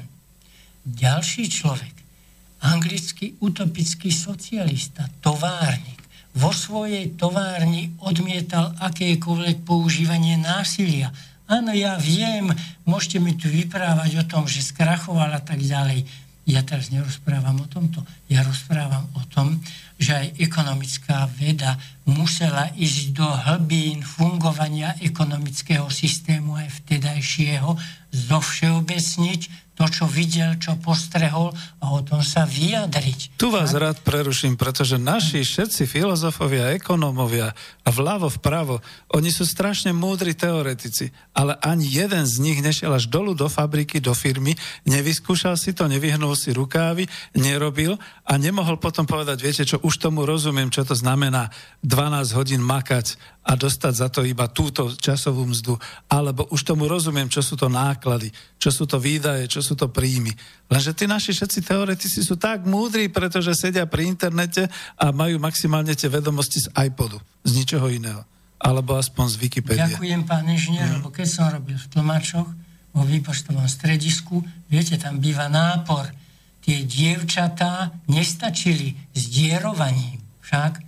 Speaker 2: ďalší človek, anglický utopický socialista, továrnik, vo svojej továrni odmietal akékoľvek používanie násilia. Áno, ja viem, môžete mi tu vyprávať o tom, že skrachoval a tak ďalej. Ja teraz nerozprávam o tomto. Ja rozprávam o tom, že aj ekonomická veda musela ísť do hlbín fungovania ekonomického systému aj vtedajšieho, zovšeobecniť to, čo videl, čo postrehol a o tom sa vyjadriť.
Speaker 1: Tu vás rád preruším, pretože naši všetci filozofovia, ekonómovia a vľavo, vpravo, oni sú strašne múdri teoretici, ale ani jeden z nich nešiel až dolu do fabriky, do firmy, nevyskúšal si to, nevyhnul si rukávy, nerobil a nemohol potom povedať, viete čo, už tomu rozumiem, čo to znamená 12 hodín makať a dostať za to iba túto časovú mzdu, alebo už tomu rozumiem, čo sú to náklady, čo sú to výdaje, čo sú to príjmy. Lenže tí naši všetci teoretici sú tak múdri, pretože sedia pri internete a majú maximálne tie vedomosti z iPodu, z ničoho iného. Alebo aspoň z Wikipédie.
Speaker 2: Ďakujem, pán inžinier, mm. lebo keď som robil v tlmačoch vo výpočtovom stredisku, viete, tam býva nápor. Tie dievčatá nestačili s dierovaním. Však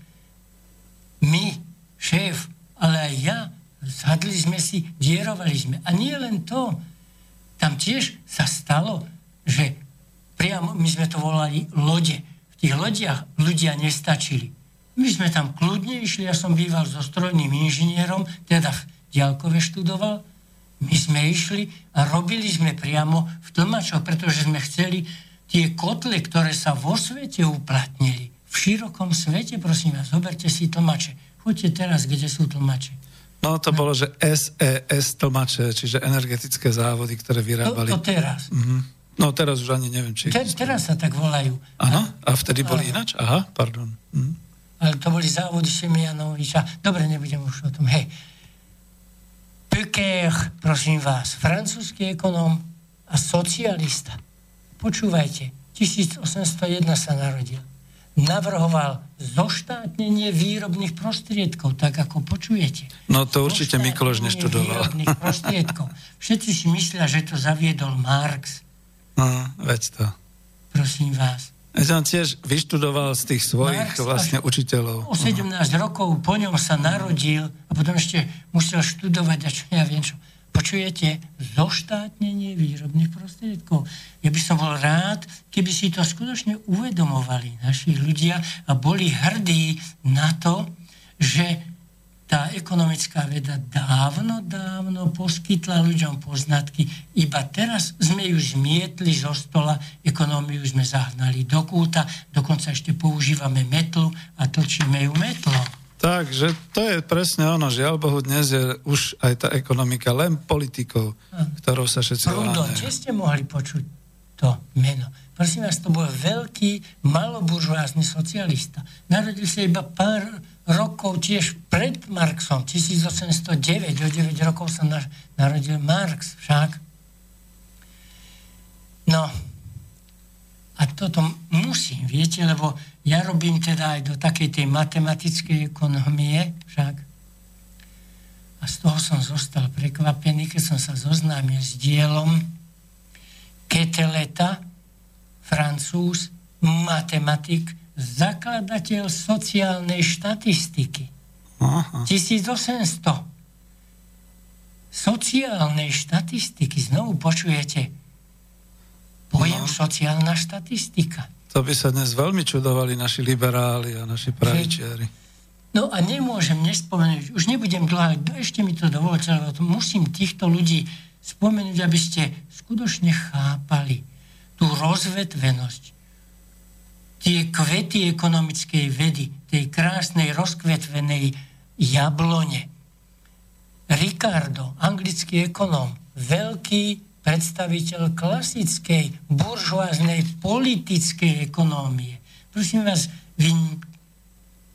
Speaker 2: my šéf, ale aj ja, sadli sme si, dierovali sme. A nie len to, tam tiež sa stalo, že priamo, my sme to volali lode. V tých lodiach ľudia nestačili. My sme tam kľudne išli, ja som býval so strojným inžinierom, teda v Ďalkove študoval, my sme išli a robili sme priamo v tlmačoch, pretože sme chceli tie kotle, ktoré sa vo svete uplatnili, v širokom svete, prosím vás, zoberte si tlmače Poďte teraz, kde sú tlmače.
Speaker 1: No to bolo, že SES tlmače, čiže energetické závody, ktoré vyrábali.
Speaker 2: To, to teraz.
Speaker 1: Mm-hmm. No teraz už ani neviem, či...
Speaker 2: Te, teraz sa tak volajú.
Speaker 1: Áno? A vtedy boli a... ináč? Aha, pardon. Mhm.
Speaker 2: ale to boli závody Semianoviča. Dobre, nebudem už o tom. Hej. Peker, prosím vás, francúzsky ekonóm a socialista. Počúvajte, 1801 sa narodil. Navrhoval zoštátnenie výrobných prostriedkov, tak ako počujete.
Speaker 1: No to určite Mikloš neštudoval.
Speaker 2: výrobných prostriedkov. Všetci si myslia, že to zaviedol Marx.
Speaker 1: No, veď to.
Speaker 2: Prosím vás.
Speaker 1: Ja som tiež vyštudoval z tých svojich Marx vlastne učiteľov.
Speaker 2: O 17 rokov po ňom sa narodil a potom ešte musel študovať a čo ja viem čo. Počujete? Zoštátnenie výrobných prostriedkov. Ja by som bol rád, keby si to skutočne uvedomovali naši ľudia a boli hrdí na to, že tá ekonomická veda dávno, dávno poskytla ľuďom poznatky. Iba teraz sme ju zmietli zo stola, ekonómiu sme zahnali do kúta, dokonca ešte používame metlu a točíme ju metlom.
Speaker 1: Takže to je presne ono. Žiaľ Bohu, dnes je už aj tá ekonomika len politikou, ktorou sa všetci
Speaker 2: Prudon, či ste mohli počuť to meno? Prosím vás, to bol veľký, maloburžoázny socialista. Narodil sa iba pár rokov tiež pred Marxom, 1809, o 9 rokov sa narodil Marx však. No, a toto musím, viete, lebo ja robím teda aj do takej tej matematickej ekonomie však. A z toho som zostal prekvapený, keď som sa zoznámil s dielom Keteleta, francúz, matematik, zakladateľ sociálnej štatistiky. Aha. 1800. Sociálnej štatistiky, znovu počujete, pojem no. sociálna štatistika.
Speaker 1: To by sa dnes veľmi čudovali naši liberáli a naši pravičiari.
Speaker 2: No a nemôžem nespomenúť, už nebudem dlho, ešte mi to dovolte, lebo to musím týchto ľudí spomenúť, aby ste skutočne chápali tú rozvetvenosť, tie kvety ekonomickej vedy, tej krásnej rozkvetvenej jablone. Ricardo, anglický ekonóm, veľký predstaviteľ klasickej buržoáznej politickej ekonómie. Prosím vás, vy,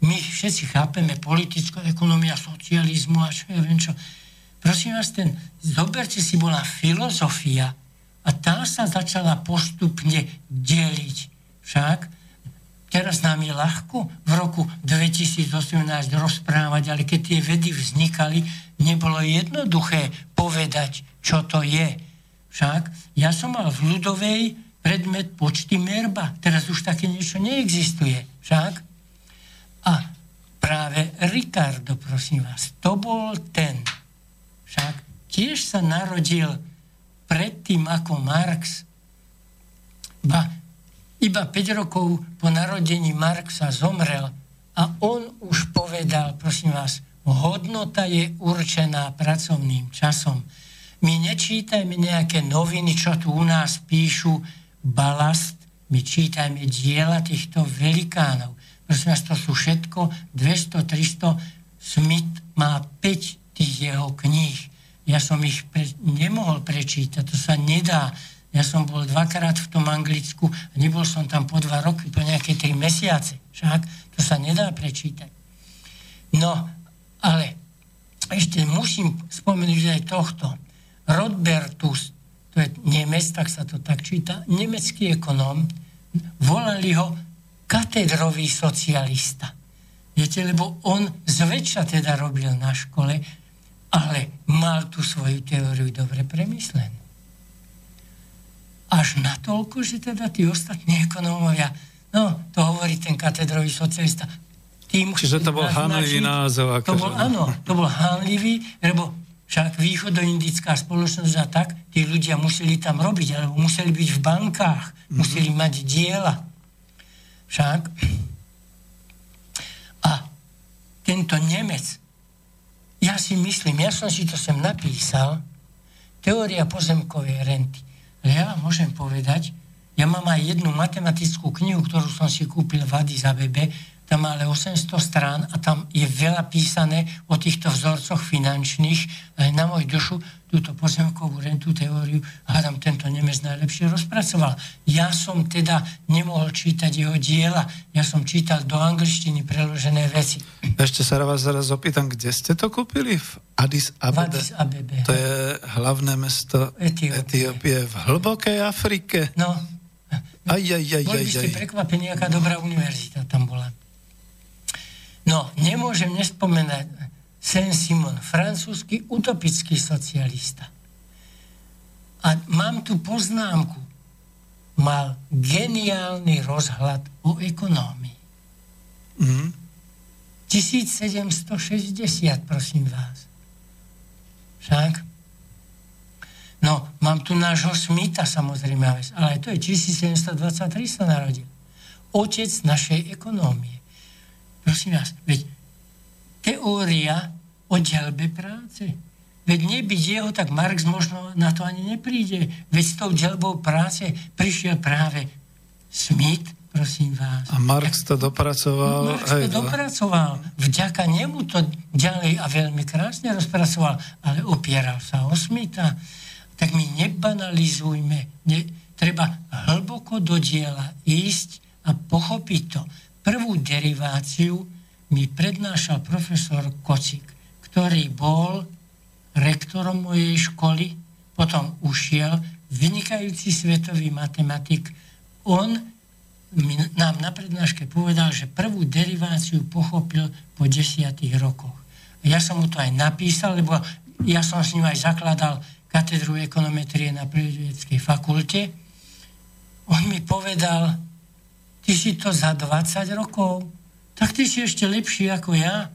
Speaker 2: my všetci chápeme politická ekonomia, socializmu a čo ja viem čo. Prosím vás, ten, zoberte si, bola filozofia a tá sa začala postupne deliť. Však teraz nám je ľahko v roku 2018 rozprávať, ale keď tie vedy vznikali, nebolo jednoduché povedať, čo to je však ja som mal v ľudovej predmet počty merba. Teraz už také niečo neexistuje. Však? A práve Ricardo, prosím vás, to bol ten. Však tiež sa narodil predtým ako Marx. Ba, iba 5 rokov po narodení Marxa zomrel a on už povedal, prosím vás, hodnota je určená pracovným časom my nečítajme nejaké noviny, čo tu u nás píšu balast, my čítajme diela týchto velikánov. Prosím vás, to sú všetko 200, 300, Smith má 5 tých jeho kníh. Ja som ich pre, nemohol prečítať, to sa nedá. Ja som bol dvakrát v tom Anglicku a nebol som tam po dva roky, po nejaké tri mesiace. Však to sa nedá prečítať. No, ale ešte musím spomenúť aj tohto. Rodbertus, to je Nemec, tak sa to tak číta, nemecký ekonóm, volali ho katedrový socialista. Viete, lebo on zväčša teda robil na škole, ale mal tú svoju teóriu dobre premyslenú. Až natoľko, že teda tí ostatní ekonómovia, no, to hovorí ten katedrový socialista,
Speaker 1: tým Čiže to bol hanlivý názov.
Speaker 2: To bol, áno, to bol hanlivý, lebo však východoindická spoločnosť a tak, tí ľudia museli tam robiť, alebo museli byť v bankách, mm-hmm. museli mať diela. Však. A tento Nemec, ja si myslím, ja som si to sem napísal, teória pozemkovej renty. Ale ja vám môžem povedať, ja mám aj jednu matematickú knihu, ktorú som si kúpil v Addis Abebe, tam má ale 800 strán a tam je veľa písané o týchto vzorcoch finančných. Aj na môj dušu túto pozemkovú rentu teóriu hádam tento Nemec najlepšie rozpracoval. Ja som teda nemohol čítať jeho diela, ja som čítal do angličtiny preložené veci.
Speaker 1: Ešte sa vás zaraz opýtam, kde ste to kúpili? V Addis Abebe?
Speaker 2: V Addis Abebe.
Speaker 1: To je hlavné mesto Etiópie, Etiópie v hlbokej Afrike.
Speaker 2: No,
Speaker 1: aj, aj, aj,
Speaker 2: Boli by ste prekvapení, aká dobrá univerzita tam bola. No, nemôžem nespomenať Saint-Simon, francúzsky utopický socialista. A mám tu poznámku. Mal geniálny rozhľad o ekonómii.
Speaker 1: Mm.
Speaker 2: 1760, prosím vás. Však? No, mám tu nášho Smita samozrejme, ale to je 1723 sa narodil. Otec našej ekonómie. Prosím vás, veď teória o ďalbe práce. Veď nebyť jeho, tak Marx možno na to ani nepríde. Veď s tou ďalbou práce prišiel práve Smith, prosím vás.
Speaker 1: A Marx to dopracoval.
Speaker 2: Marx to dopracoval. Vďaka nemu to ďalej a veľmi krásne rozpracoval, ale opieral sa o Smitha tak my nebanalizujme, ne, treba hlboko do diela ísť a pochopiť to. Prvú deriváciu mi prednášal profesor Kocik, ktorý bol rektorom mojej školy, potom ušiel, vynikajúci svetový matematik. On nám na prednáške povedal, že prvú deriváciu pochopil po desiatých rokoch. Ja som mu to aj napísal, lebo ja som s ním aj zakladal katedru ekonometrie na prírodovedeckej fakulte. On mi povedal, ty si to za 20 rokov, tak ty si ešte lepší ako ja.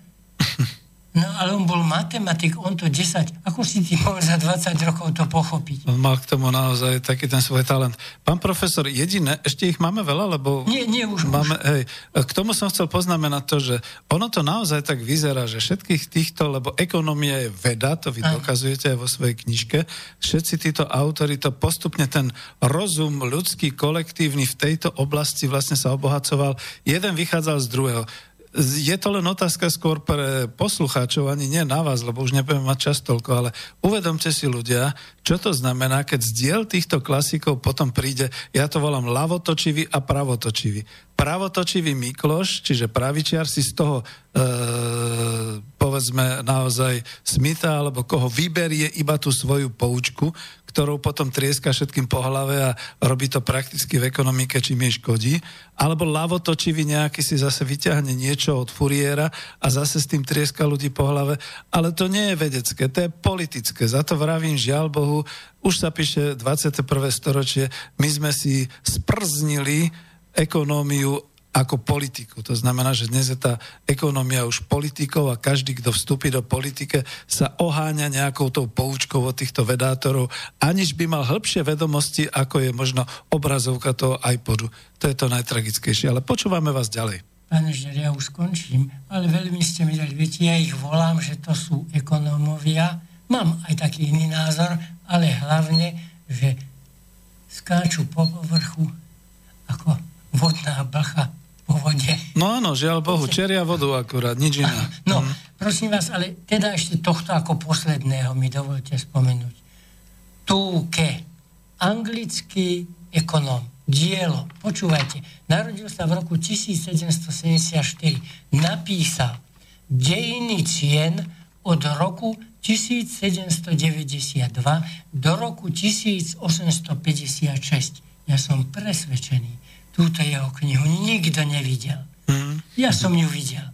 Speaker 2: No ale on bol matematik, on to 10, ako si ty mohol za 20 rokov to pochopiť?
Speaker 1: On mal k tomu naozaj taký ten svoj talent. Pán profesor, jediné, ešte ich máme veľa, lebo...
Speaker 2: Nie, nie, už,
Speaker 1: máme,
Speaker 2: už.
Speaker 1: Hej, k tomu som chcel poznamenať to, že ono to naozaj tak vyzerá, že všetkých týchto, lebo ekonomia je veda, to vy Aj. dokazujete aj vo svojej knižke, všetci títo autory to postupne ten rozum ľudský, kolektívny v tejto oblasti vlastne sa obohacoval. Jeden vychádzal z druhého je to len otázka skôr pre poslucháčov, ani nie na vás, lebo už nebudeme mať čas toľko, ale uvedomte si ľudia, čo to znamená, keď z diel týchto klasikov potom príde, ja to volám lavotočivý a pravotočivý. Pravotočivý Mikloš, čiže pravičiar si z toho, e, povedzme, naozaj smita, alebo koho vyberie iba tú svoju poučku, ktorou potom trieska všetkým po hlave a robí to prakticky v ekonomike, čím jej škodí. Alebo lavotočivý nejaký si zase vyťahne niečo od furiéra a zase s tým trieska ľudí po hlave. Ale to nie je vedecké, to je politické. Za to vravím, žiaľ Bohu, už sa píše 21. storočie, my sme si sprznili ekonómiu ako politiku. To znamená, že dnes je tá ekonomia už politikov a každý, kto vstúpi do politike, sa oháňa nejakou tou poučkou od týchto vedátorov, aniž by mal hĺbšie vedomosti, ako je možno obrazovka toho iPodu. To je to najtragickejšie. Ale počúvame vás ďalej.
Speaker 2: Pane Žer, ja už skončím, ale veľmi ste mi dali, viete, ja ich volám, že to sú ekonómovia. Mám aj taký iný názor, ale hlavne, že skáču po povrchu ako vodná blcha po vode.
Speaker 1: No áno, žiaľ Bohu, čeria vodu akurát, nič iné.
Speaker 2: No, mm. prosím vás, ale teda ešte tohto ako posledného mi dovolte spomenúť. Túke, anglický ekonom, dielo, počúvajte, narodil sa v roku 1774, napísal dejiny cien od roku 1792 do roku 1856. Ja som presvedčený, túto jeho knihu nikto nevidel. Mm. Ja som ju videl.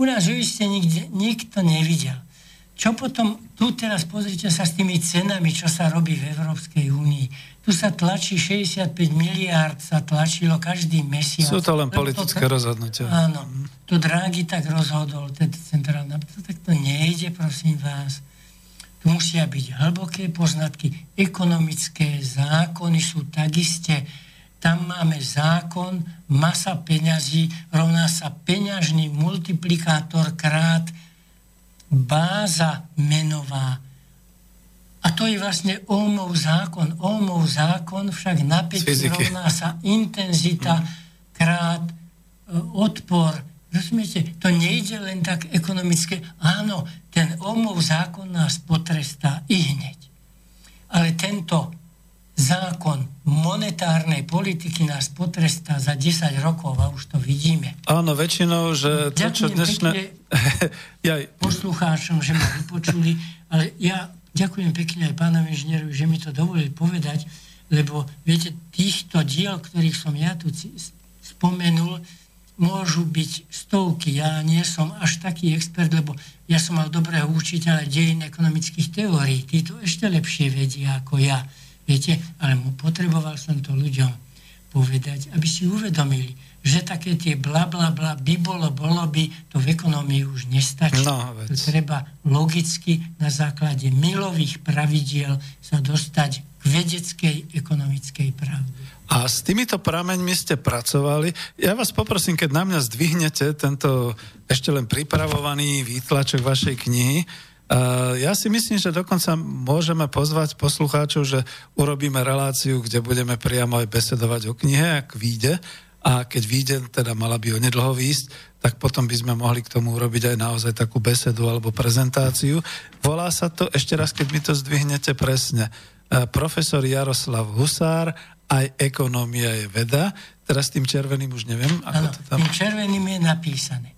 Speaker 2: U nás ju ste nikde, nikto nevidel. Čo potom, tu teraz pozrite sa s tými cenami, čo sa robí v Európskej únii. Tu sa tlačí 65 miliárd, sa tlačilo každý mesiac.
Speaker 1: Sú to len politické to, rozhodnutia.
Speaker 2: Áno. To Draghi tak rozhodol, teda centrálna. To, tak to nejde, prosím vás. Tu musia byť hlboké poznatky, ekonomické zákony sú takisté tam máme zákon, masa peňazí rovná sa peňažný multiplikátor krát báza menová. A to je vlastne Ohmov zákon. Ohmov zákon však napätie rovná sa intenzita krát e, odpor Rozumiete, to nejde len tak ekonomické. Áno, ten omov zákon nás potrestá i hneď. Ale tento zákon monetárnej politiky nás potrestá za 10 rokov a už to vidíme.
Speaker 1: Áno, väčšinou, že to, čo dnešné...
Speaker 2: Pekne poslucháčom, že ma vypočuli, ale ja ďakujem pekne aj pánovi inžinierovi, že mi to dovolili povedať, lebo viete, týchto diel, ktorých som ja tu spomenul, môžu byť stovky. Ja nie som až taký expert, lebo ja som mal dobrého učiteľa dejin ekonomických teórií. Tí to ešte lepšie vedia ako ja. Viete, ale potreboval som to ľuďom povedať, aby si uvedomili, že také tie bla bla bla by bolo, bolo by, to v ekonomii už nestačí. No, to treba logicky na základe milových pravidiel sa dostať k vedeckej ekonomickej pravde.
Speaker 1: A s týmito prameňmi ste pracovali. Ja vás poprosím, keď na mňa zdvihnete tento ešte len pripravovaný výtlačok vašej knihy, ja si myslím, že dokonca môžeme pozvať poslucháčov, že urobíme reláciu, kde budeme priamo aj besedovať o knihe, ak vyjde. A keď vyjde, teda mala by o nedlho výjsť, tak potom by sme mohli k tomu urobiť aj naozaj takú besedu alebo prezentáciu. Volá sa to, ešte raz, keď mi to zdvihnete presne, uh, profesor Jaroslav Husár aj ekonomia je veda. Teraz tým červeným už neviem. Ako ano, to tam...
Speaker 2: tým červeným je napísané.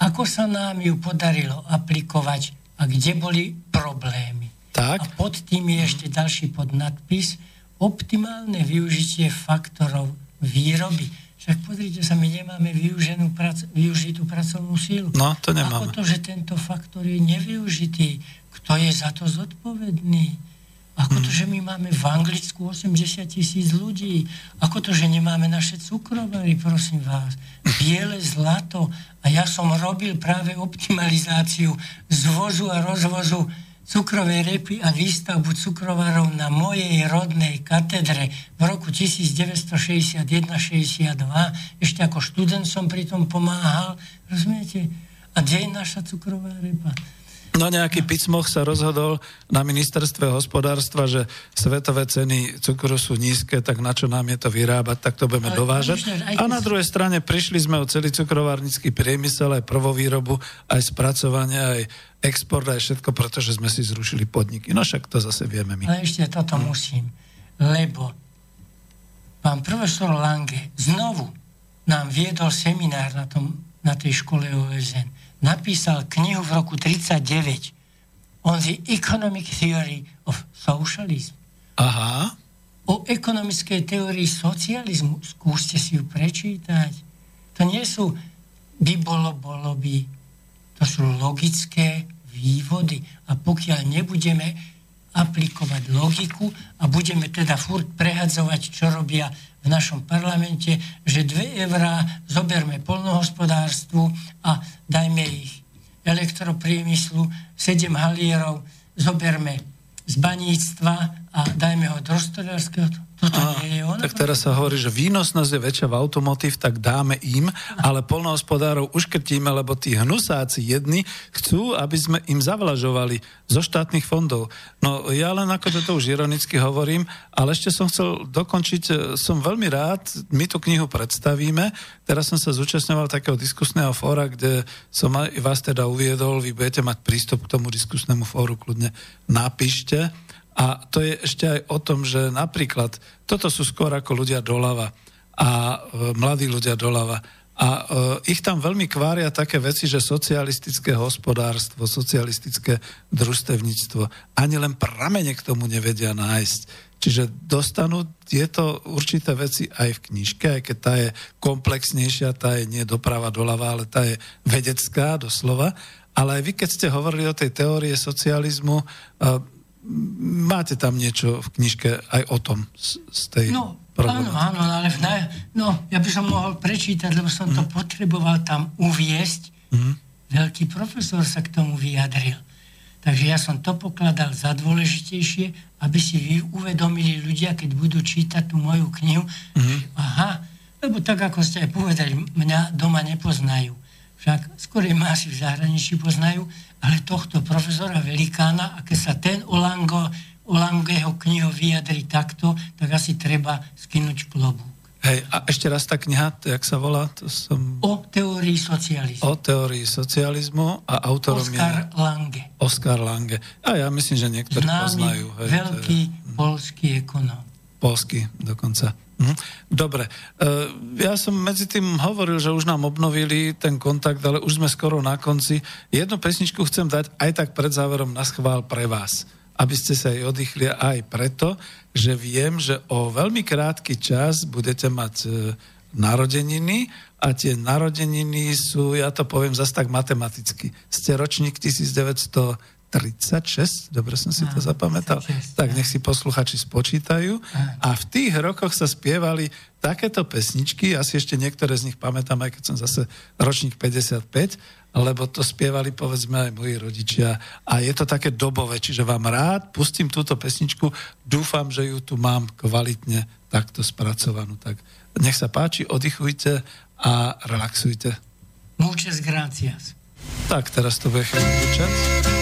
Speaker 2: Ako sa nám ju podarilo aplikovať a kde boli problémy.
Speaker 1: Tak.
Speaker 2: A pod tým je ešte ďalší podnadpis optimálne využitie faktorov výroby. Však pozrite sa, my nemáme využenú prac, využitú pracovnú sílu.
Speaker 1: No, to nemáme.
Speaker 2: Ako to, že tento faktor je nevyužitý? Kto je za to zodpovedný? Ako to, že my máme v Anglicku 80 tisíc ľudí? Ako to, že nemáme naše cukrovary, prosím vás? Biele zlato. A ja som robil práve optimalizáciu zvozu a rozvozu cukrovej repy a výstavbu cukrovarov na mojej rodnej katedre v roku 1961-62. Ešte ako študent som pri tom pomáhal. Rozumiete? A kde je naša cukrová repa?
Speaker 1: No nejaký picmoch sa rozhodol na ministerstve hospodárstva, že svetové ceny cukru sú nízke, tak na čo nám je to vyrábať, tak to budeme Ale dovážať. A na druhej strane prišli sme o celý cukrovárnický priemysel, aj prvovýrobu, aj spracovanie, aj export, aj všetko, pretože sme si zrušili podniky. No však to zase vieme my.
Speaker 2: Ale ešte toto hmm. musím, lebo pán profesor Lange znovu nám viedol seminár na, tom, na tej škole OSN napísal knihu v roku 39 on the economic theory of socialism.
Speaker 1: Aha.
Speaker 2: O ekonomickej teórii socializmu. Skúste si ju prečítať. To nie sú by bolo, bolo by. To sú logické vývody. A pokiaľ nebudeme aplikovať logiku a budeme teda furt prehadzovať, čo robia v našom parlamente, že 2 eurá zoberme polnohospodárstvu a dajme ich elektropriemyslu, 7 halierov zoberme z baníctva a dajme ho do hospodárskeho no nie je ono.
Speaker 1: Tak teraz sa hovorí, že výnosnosť je väčšia v automotív, tak dáme im, ale polnohospodárov uškrtíme, lebo tí hnusáci jedni chcú, aby sme im zavlažovali zo štátnych fondov. No ja len ako to už ironicky hovorím, ale ešte som chcel dokončiť, e, som veľmi rád, my tú knihu predstavíme, teraz som sa zúčastňoval takého diskusného fóra, kde som vás teda uviedol, vy budete mať prístup k tomu diskusnému fóru, kľudne napíšte a to je ešte aj o tom, že napríklad toto sú skôr ako ľudia doľava a e, mladí ľudia doľava. A e, ich tam veľmi kvária také veci, že socialistické hospodárstvo, socialistické družstevníctvo, ani len pramene k tomu nevedia nájsť. Čiže dostanú tieto určité veci aj v knižke, aj keď tá je komplexnejšia, tá je nie doprava doľava, ale tá je vedecká doslova. Ale aj vy, keď ste hovorili o tej teórie socializmu, e, máte tam niečo v knižke aj o tom z, z tej
Speaker 2: No, áno, áno, ale na, no, ja by som mohol prečítať, lebo som mm. to mhm. potreboval tam uviesť. Mm. Veľký profesor sa k tomu vyjadril. Takže ja som to pokladal za dôležitejšie, aby si vy uvedomili ľudia, keď budú čítať tú moju knihu, mm. aha, lebo tak, ako ste aj povedali, mňa doma nepoznajú. Však skôr ma asi v zahraničí poznajú, ale tohto profesora Velikána, a keď sa ten Olango, Olangeho kniho vyjadri takto, tak asi treba skinúť klobúk.
Speaker 3: Hej, a ešte raz tá kniha, to, jak sa volá? To som...
Speaker 2: O teórii socializmu.
Speaker 3: O teórii socializmu a autorom
Speaker 2: Oskar
Speaker 3: je...
Speaker 2: Lange.
Speaker 3: Oskar Lange. A ja myslím, že niektorí
Speaker 2: Známy,
Speaker 3: poznajú. Hej,
Speaker 2: veľký je... polský ekonóm.
Speaker 3: Polský dokonca. Mhm. Dobre, e, ja som medzi tým hovoril, že už nám obnovili ten kontakt, ale už sme skoro na konci. Jednu pesničku chcem dať aj tak pred záverom na schvál pre vás aby ste sa aj oddychli aj preto, že viem, že o veľmi krátky čas budete mať e, narodeniny a tie narodeniny sú, ja to poviem zase tak matematicky, ste ročník 1936, dobre som si to zapamätal, tak nech si posluchači spočítajú. A v tých rokoch sa spievali takéto pesničky, asi ešte niektoré z nich pamätám, aj keď som zase ročník 55, lebo to spievali povedzme aj moji rodičia a je to také dobové, čiže vám rád pustím túto pesničku, dúfam, že ju tu mám kvalitne takto spracovanú. Tak nech sa páči, oddychujte a relaxujte.
Speaker 2: Muchas gracias.
Speaker 3: Tak, teraz to bude chvíľu čas.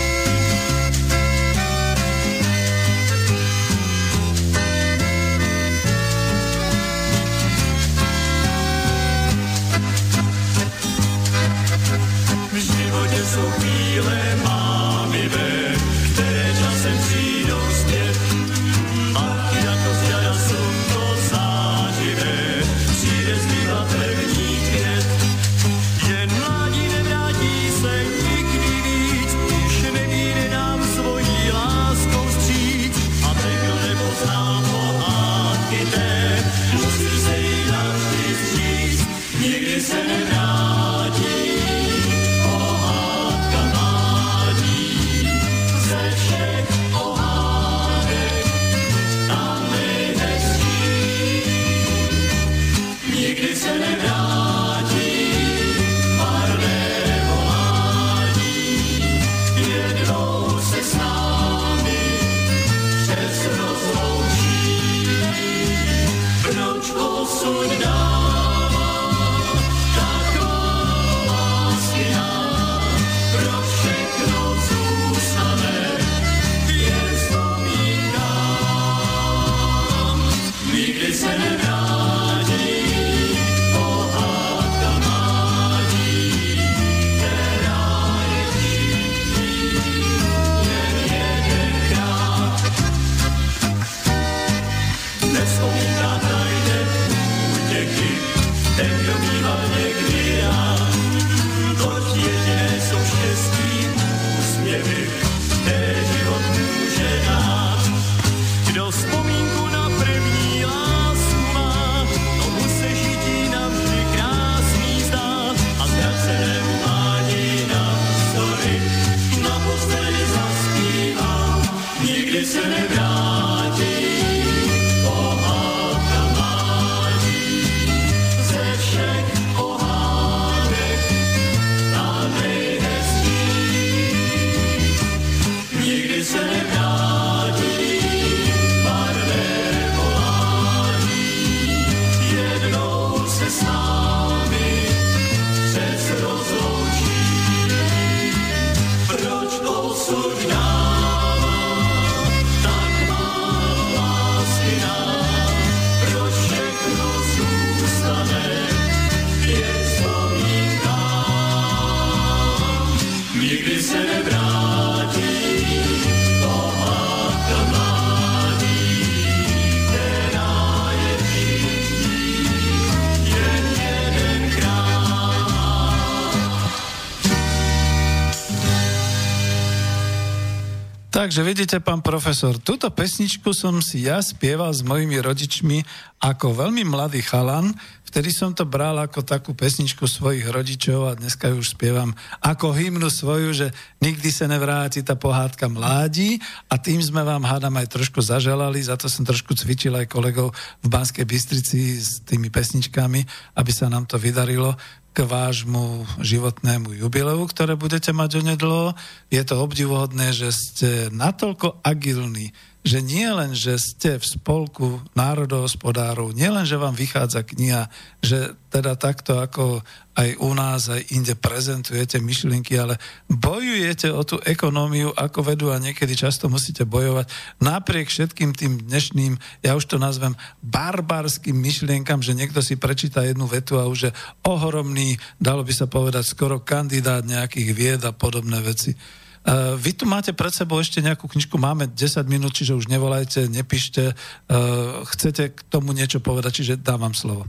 Speaker 3: Takže vidíte, pán profesor, túto pesničku som si ja spieval s mojimi rodičmi ako veľmi mladý chalan, vtedy som to bral ako takú pesničku svojich rodičov a dneska už spievam ako hymnu svoju, že nikdy sa nevráti tá pohádka mládí a tým sme vám hádam aj trošku zaželali, za to som trošku cvičil aj kolegov v Banskej Bystrici s tými pesničkami, aby sa nám to vydarilo k vášmu životnému jubileu, ktoré budete mať onedlo. Je to obdivuhodné, že ste natoľko agilní,
Speaker 1: že nie len, že ste v spolku národohospodárov, nie len, že vám vychádza kniha, že teda takto ako aj u nás, aj inde prezentujete myšlienky, ale bojujete o tú ekonómiu, ako vedú a niekedy často musíte bojovať napriek všetkým tým dnešným, ja už to nazvem barbarským myšlienkam, že niekto si prečíta jednu vetu a už je ohromný, dalo by sa povedať, skoro kandidát nejakých vied a podobné veci. Uh, vy tu máte pred sebou ešte nejakú knižku, máme 10 minút, čiže už nevolajte, nepíšte. Uh, chcete k tomu niečo povedať, čiže dávam slovo.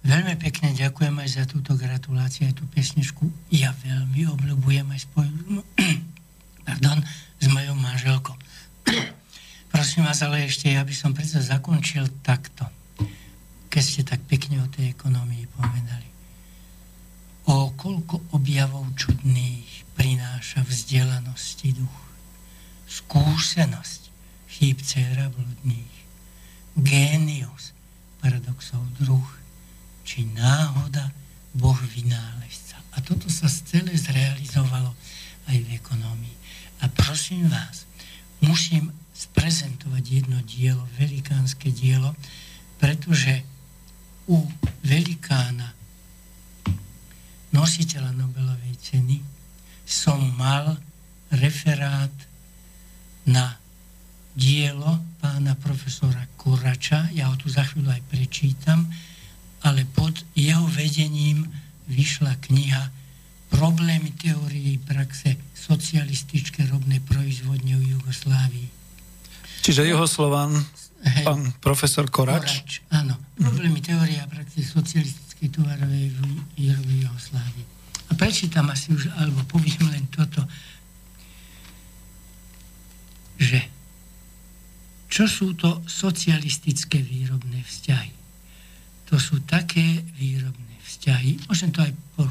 Speaker 2: Veľmi pekne ďakujem aj za túto gratuláciu, aj tú pesničku. Ja veľmi obľúbujem aj spoj... Pardon, s mojou manželkou. Prosím vás, ale ešte ja by som predsa zakončil takto. Keď ste tak pekne o tej ekonomii povedali. O koľko objavov čudných prináša vzdelanosti duch, skúsenosť chýbcera bludných, génius paradoxov druh, či náhoda Boh vynálezca. A toto sa celé zrealizovalo aj v ekonómii. A prosím vás, musím sprezentovať jedno dielo, velikánske dielo, pretože u velikána, nositeľa Nobelovej ceny, som mal referát na dielo pána profesora Kurača, ja ho tu za chvíľu aj prečítam, ale pod jeho vedením vyšla kniha Problémy teórie praxe socialistické robné proizvodne v Jugoslávii.
Speaker 1: Čiže jeho slován, pán profesor Korač? Korač,
Speaker 2: áno. Problémy teórie a praxe socialistickej tovarovej výroby Jugoslávii. A prečítam asi už, alebo poviem len toto, že čo sú to socialistické výrobné vzťahy? To sú také výrobné vzťahy, môžem to aj po,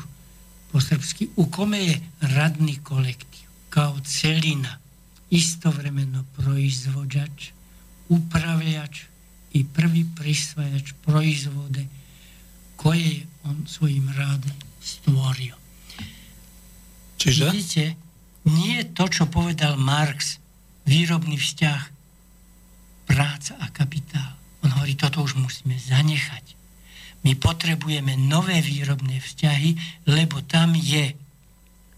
Speaker 2: po srbsky, u kome je radný kolektív, kao celina, istovremeno proizvođač, upravljač i prvi prisvajač proizvode koje je on svojim radom stvorio.
Speaker 1: Čiže?
Speaker 2: Vidíte, nie je to, čo povedal Marx, výrobný vzťah, práca a kapitál. On hovorí, toto už musíme zanechať. My potrebujeme nové výrobné vzťahy, lebo tam je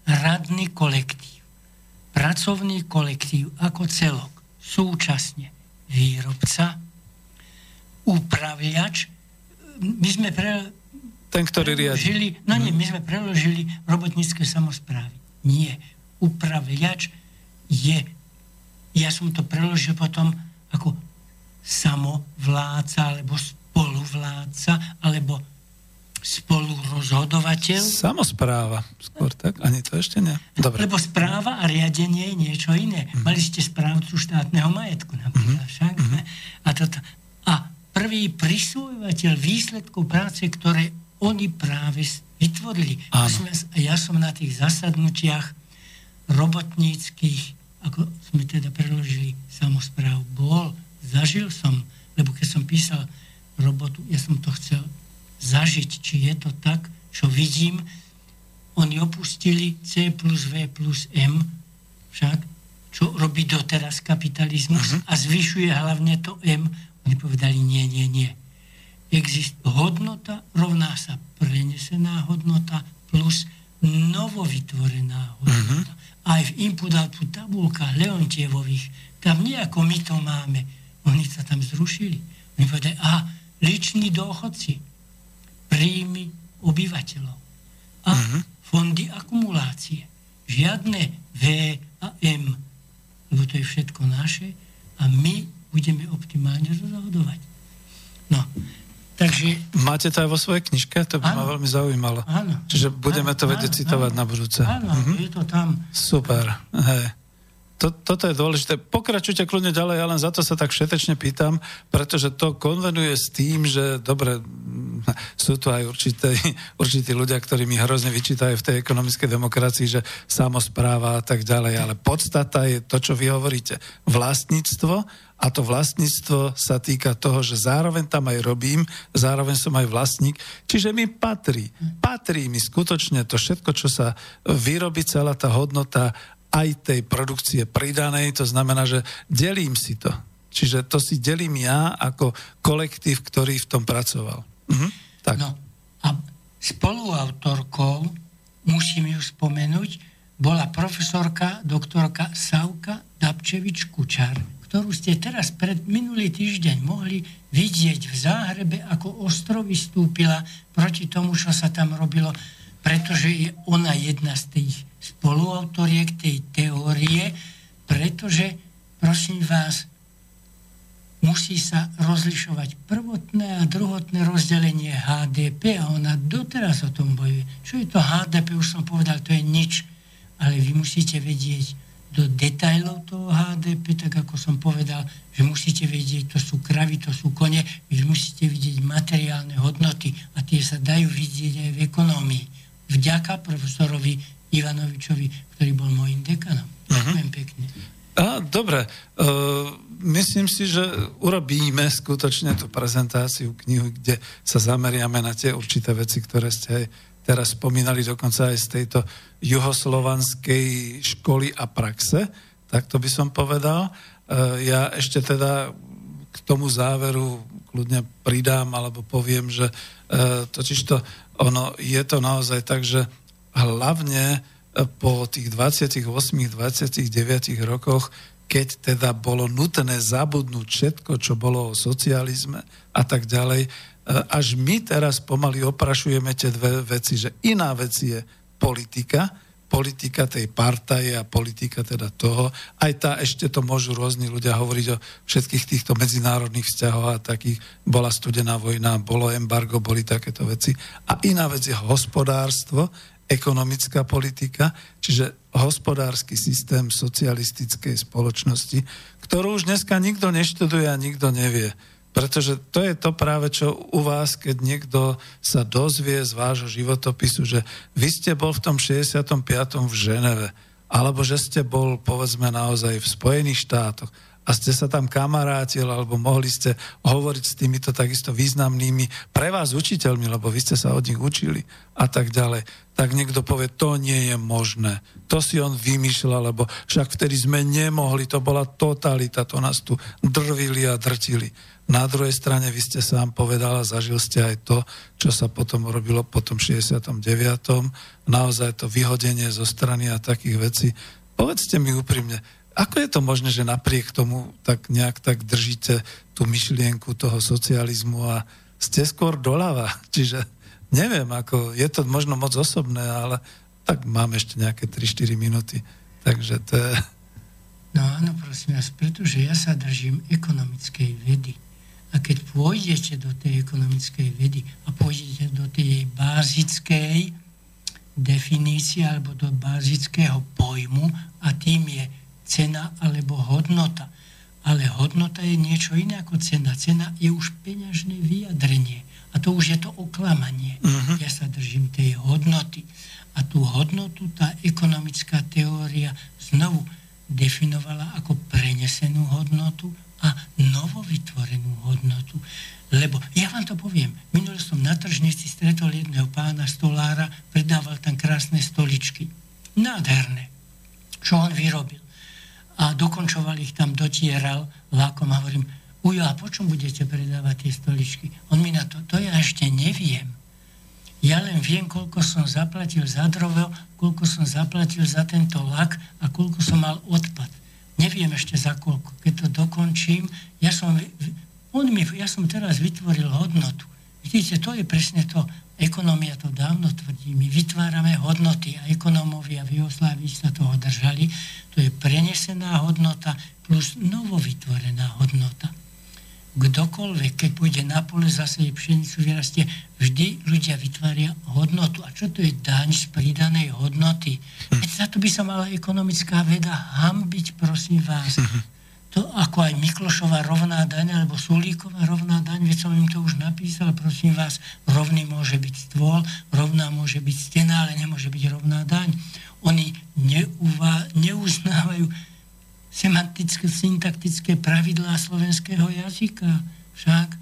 Speaker 2: radný kolektív, pracovný kolektív ako celok, súčasne výrobca, upravľač. My sme pre,
Speaker 1: ten, ktorý riadi.
Speaker 2: No nie, my sme preložili robotnícke samozprávy. Nie. Upravľač je, ja som to preložil potom ako samovládca, alebo spoluvládca, alebo spolurozhodovateľ.
Speaker 1: Samospráva, skôr tak? Ani to ešte nie?
Speaker 2: Dobre. Lebo správa a riadenie je niečo iné. Mm. Mali ste správcu štátneho majetku napríklad mm. však. Mm. A, toto, a prvý prisvojovateľ výsledkov práce, ktoré oni práve vytvorili. A ja som na tých zasadnutiach robotníckých, ako sme teda preložili samospráv, bol, zažil som, lebo keď som písal robotu, ja som to chcel zažiť, či je to tak, čo vidím. Oni opustili C plus V plus M, však, čo robí doteraz kapitalizmus uh-huh. a zvyšuje hlavne to M. Oni povedali, nie, nie, nie exist, hodnota rovná sa prenesená hodnota plus novovytvorená hodnota. Uh-huh. Aj v input-output tabulkách Leontievových, tam nejako my to máme. Oni sa tam zrušili. Oni povedali, aha, liční dôchodci, príjmy obyvateľov a uh-huh. fondy akumulácie. Žiadne V a M, lebo to je všetko naše a my budeme optimálne rozhodovať. No, Takže...
Speaker 1: Máte to aj vo svojej knižke? To by áno. ma veľmi zaujímalo.
Speaker 2: Áno.
Speaker 1: Čiže budeme áno, to vedieť citovať áno. na budúce.
Speaker 2: Áno, mhm. je to tam.
Speaker 1: Super. Hej. To, toto je dôležité. Pokračujte kľudne ďalej, ja len za to sa tak všetečne pýtam, pretože to konvenuje s tým, že dobre, sú tu aj určité, určití ľudia, ktorí mi hrozne vyčítajú v tej ekonomickej demokracii, že samozpráva a tak ďalej, ale podstata je to, čo vy hovoríte. Vlastníctvo a to vlastníctvo sa týka toho, že zároveň tam aj robím, zároveň som aj vlastník, čiže mi patrí. Patrí mi skutočne to všetko, čo sa vyrobí, celá tá hodnota aj tej produkcie pridanej, to znamená, že delím si to. Čiže to si delím ja ako kolektív, ktorý v tom pracoval. Mhm. Tak.
Speaker 2: No a spoluautorkou, musím ju spomenúť, bola profesorka, doktorka Savka Dabčevič-Kučar, ktorú ste teraz pred minulý týždeň mohli vidieť v Záhrebe, ako ostro vystúpila proti tomu, čo sa tam robilo, pretože je ona jedna z tých spoluautoriek tej teórie, pretože, prosím vás, musí sa rozlišovať prvotné a druhotné rozdelenie HDP a ona doteraz o tom bojuje. Čo je to HDP, už som povedal, to je nič ale vy musíte vedieť do detajlov toho HDP, tak ako som povedal, že musíte vedieť, to sú kravy, to sú kone, vy musíte vidieť materiálne hodnoty a tie sa dajú vidieť aj v ekonómii. Vďaka profesorovi Ivanovičovi, ktorý bol môjim dekanom. Uh-huh. Ďakujem pekne.
Speaker 1: A, dobre, uh, myslím si, že urobíme skutočne tú prezentáciu knihu, kde sa zameriame na tie určité veci, ktoré ste aj teraz spomínali dokonca aj z tejto juhoslovanskej školy a praxe, tak to by som povedal. Ja ešte teda k tomu záveru kľudne pridám alebo poviem, že totiž to ono je to naozaj tak, že hlavne e, po tých 28-29 rokoch, keď teda bolo nutné zabudnúť všetko, čo bolo o socializme a tak ďalej, až my teraz pomaly oprašujeme tie dve veci, že iná vec je politika, politika tej partaje a politika teda toho. Aj tá, ešte to môžu rôzni ľudia hovoriť o všetkých týchto medzinárodných vzťahoch a takých. Bola studená vojna, bolo embargo, boli takéto veci. A iná vec je hospodárstvo, ekonomická politika, čiže hospodársky systém socialistickej spoločnosti, ktorú už dneska nikto neštuduje a nikto nevie. Pretože to je to práve, čo u vás, keď niekto sa dozvie z vášho životopisu, že vy ste bol v tom 65. v Ženeve, alebo že ste bol, povedzme, naozaj v Spojených štátoch a ste sa tam kamarátil, alebo mohli ste hovoriť s týmito takisto významnými pre vás učiteľmi, lebo vy ste sa od nich učili a tak ďalej, tak niekto povie, to nie je možné. To si on vymýšľal, lebo však vtedy sme nemohli, to bola totalita, to nás tu drvili a drtili. Na druhej strane vy ste sám povedal a zažil ste aj to, čo sa potom robilo po tom 69. Naozaj to vyhodenie zo strany a takých vecí. Povedzte mi úprimne, ako je to možné, že napriek tomu tak nejak tak držíte tú myšlienku toho socializmu a ste skôr doľava? Čiže neviem, ako, je to možno moc osobné, ale tak mám ešte nejaké 3-4 minúty. Takže to je...
Speaker 2: No áno, prosím vás, pretože ja sa držím ekonomickej vedy a keď pôjdete do tej ekonomickej vedy a pôjdete do tej bázickej definície alebo do bázického pojmu a tým je cena alebo hodnota. Ale hodnota je niečo iné ako cena. Cena je už peňažné vyjadrenie. A to už je to oklamanie. Uh-huh. Ja sa držím tej hodnoty. A tú hodnotu tá ekonomická teória znovu definovala ako prenesenú hodnotu a novovytvorenú hodnotu. Lebo ja vám to poviem, minule som na tržnici stretol jedného pána stolára, predával tam krásne stoličky. Nádherné. Čo on vyrobil. A dokončoval ich tam, dotieral lákom a hovorím, ujo, a po čom budete predávať tie stoličky? On mi na to, to ja ešte neviem. Ja len viem, koľko som zaplatil za drovo, koľko som zaplatil za tento lak a koľko som mal odpad neviem ešte za koľko. Keď to dokončím, ja som, on mi, ja som teraz vytvoril hodnotu. Vidíte, to je presne to, ekonomia to dávno tvrdí, my vytvárame hodnoty a ekonómovia v Jugoslávii sa toho držali. To je prenesená hodnota plus novovytvorená hodnota kdokoľvek, keď pôjde na pole, zase je pšenicu vyrastie, vždy ľudia vytvária hodnotu. A čo to je daň z pridanej hodnoty? Hm. Veď za to by sa mala ekonomická veda hambiť, prosím vás. To ako aj Miklošová rovná daň, alebo Sulíková rovná daň, veď som im to už napísal, prosím vás, rovný môže byť stôl, rovná môže byť stena, ale nemôže byť rovná daň. Oni neuvá, neuznávajú semantické, syntaktické pravidlá slovenského jazyka. Však,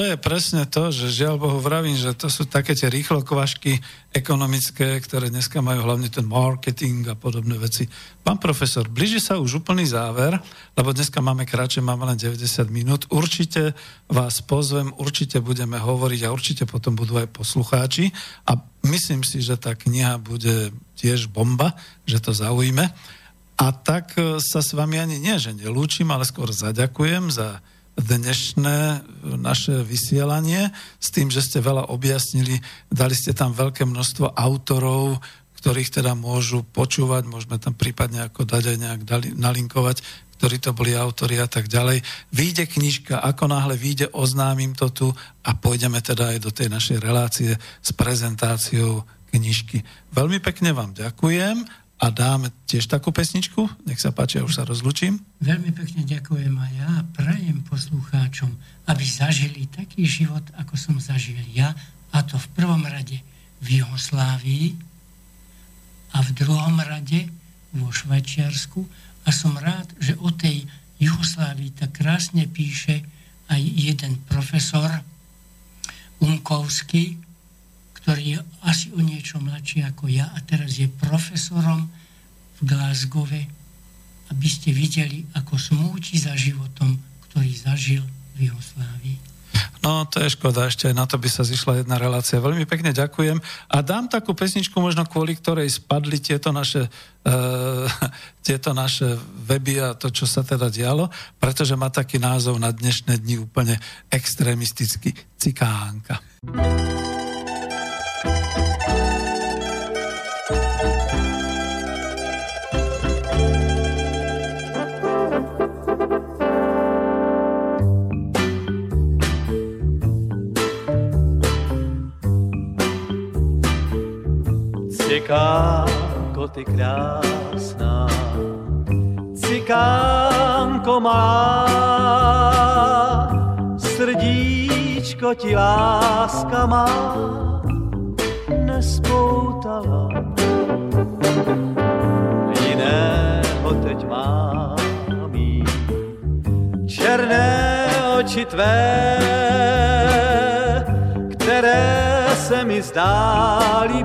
Speaker 1: to je presne to, že žiaľ Bohu vravím, že to sú také tie rýchlo kvašky ekonomické, ktoré dneska majú hlavne ten marketing a podobné veci. Pán profesor, blíži sa už úplný záver, lebo dneska máme kratšie, máme len 90 minút. Určite vás pozvem, určite budeme hovoriť a určite potom budú aj poslucháči a myslím si, že tá kniha bude tiež bomba, že to zaujíme. A tak sa s vami ani nie, že nelúčim, ale skôr zaďakujem za dnešné naše vysielanie s tým, že ste veľa objasnili, dali ste tam veľké množstvo autorov, ktorých teda môžu počúvať, môžeme tam prípadne ako dať aj nejak dali, nalinkovať, ktorí to boli autori a tak ďalej. Výjde knižka, ako náhle vyjde, oznámim to tu a pôjdeme teda aj do tej našej relácie s prezentáciou knižky. Veľmi pekne vám ďakujem a dáme tiež takú pesničku. Nech sa páči, ja už sa rozlučím.
Speaker 2: Veľmi pekne ďakujem a ja prajem poslucháčom, aby zažili taký život, ako som zažil ja, a to v prvom rade v Juhoslávii a v druhom rade vo Švajčiarsku. A som rád, že o tej Juhoslávii tak krásne píše aj jeden profesor Unkovský, ktorý je asi o niečo mladší ako ja a teraz je profesorom v Glasgowe, aby ste videli, ako smúti za životom, ktorý zažil v Jugoslávii.
Speaker 1: No, to je škoda, ešte na to by sa zišla jedna relácia. Veľmi pekne ďakujem a dám takú pesničku možno kvôli ktorej spadli tieto naše, uh, tieto naše weby a to, čo sa teda dialo, pretože má taký názov na dnešné dni úplne extrémistický Cikánka.
Speaker 3: Cikánko, ty krásná, cikánko má, srdíčko ti láska má, nespoutala. Jiného teď mám jí, černé oči tvé, které se mi zdály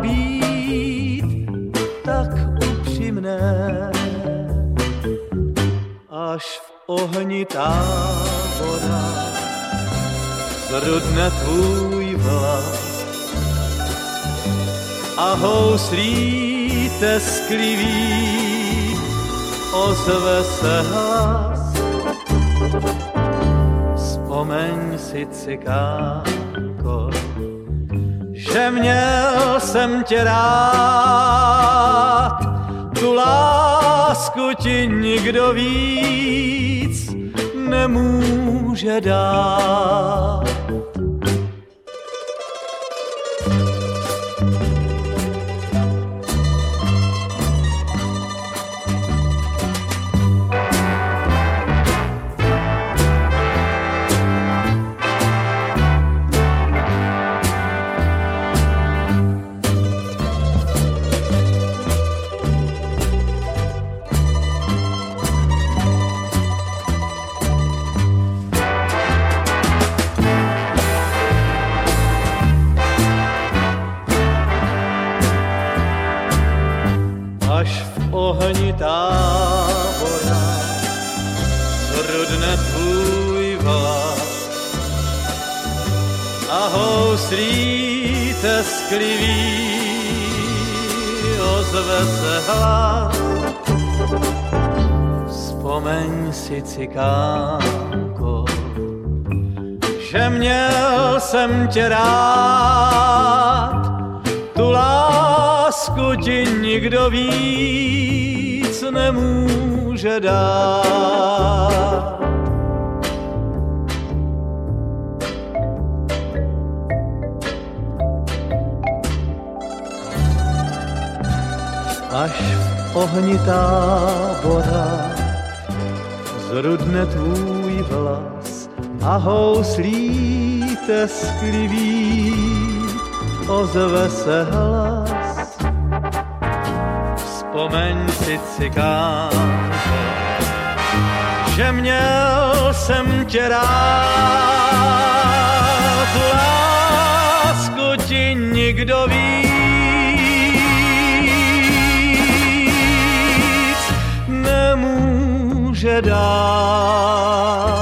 Speaker 3: být až v ohni tábora zrudne tvůj vlas a houslí tesklivý ozve se hlas. Vzpomeň si, cikánko, že měl jsem tě rád, tu lásku ti nikdo víc nemůže dát. Si, cikánko, že měl jsem tě rád, tu lásku ti nikdo víc nemůže dát. Až v ohni tábora zrudne tvůj vlas a houslí tesklivý ozve se hlas. Vzpomeň si cikánko, že měl jsem tě rád, lásku ti nikdo víc nemůže dát.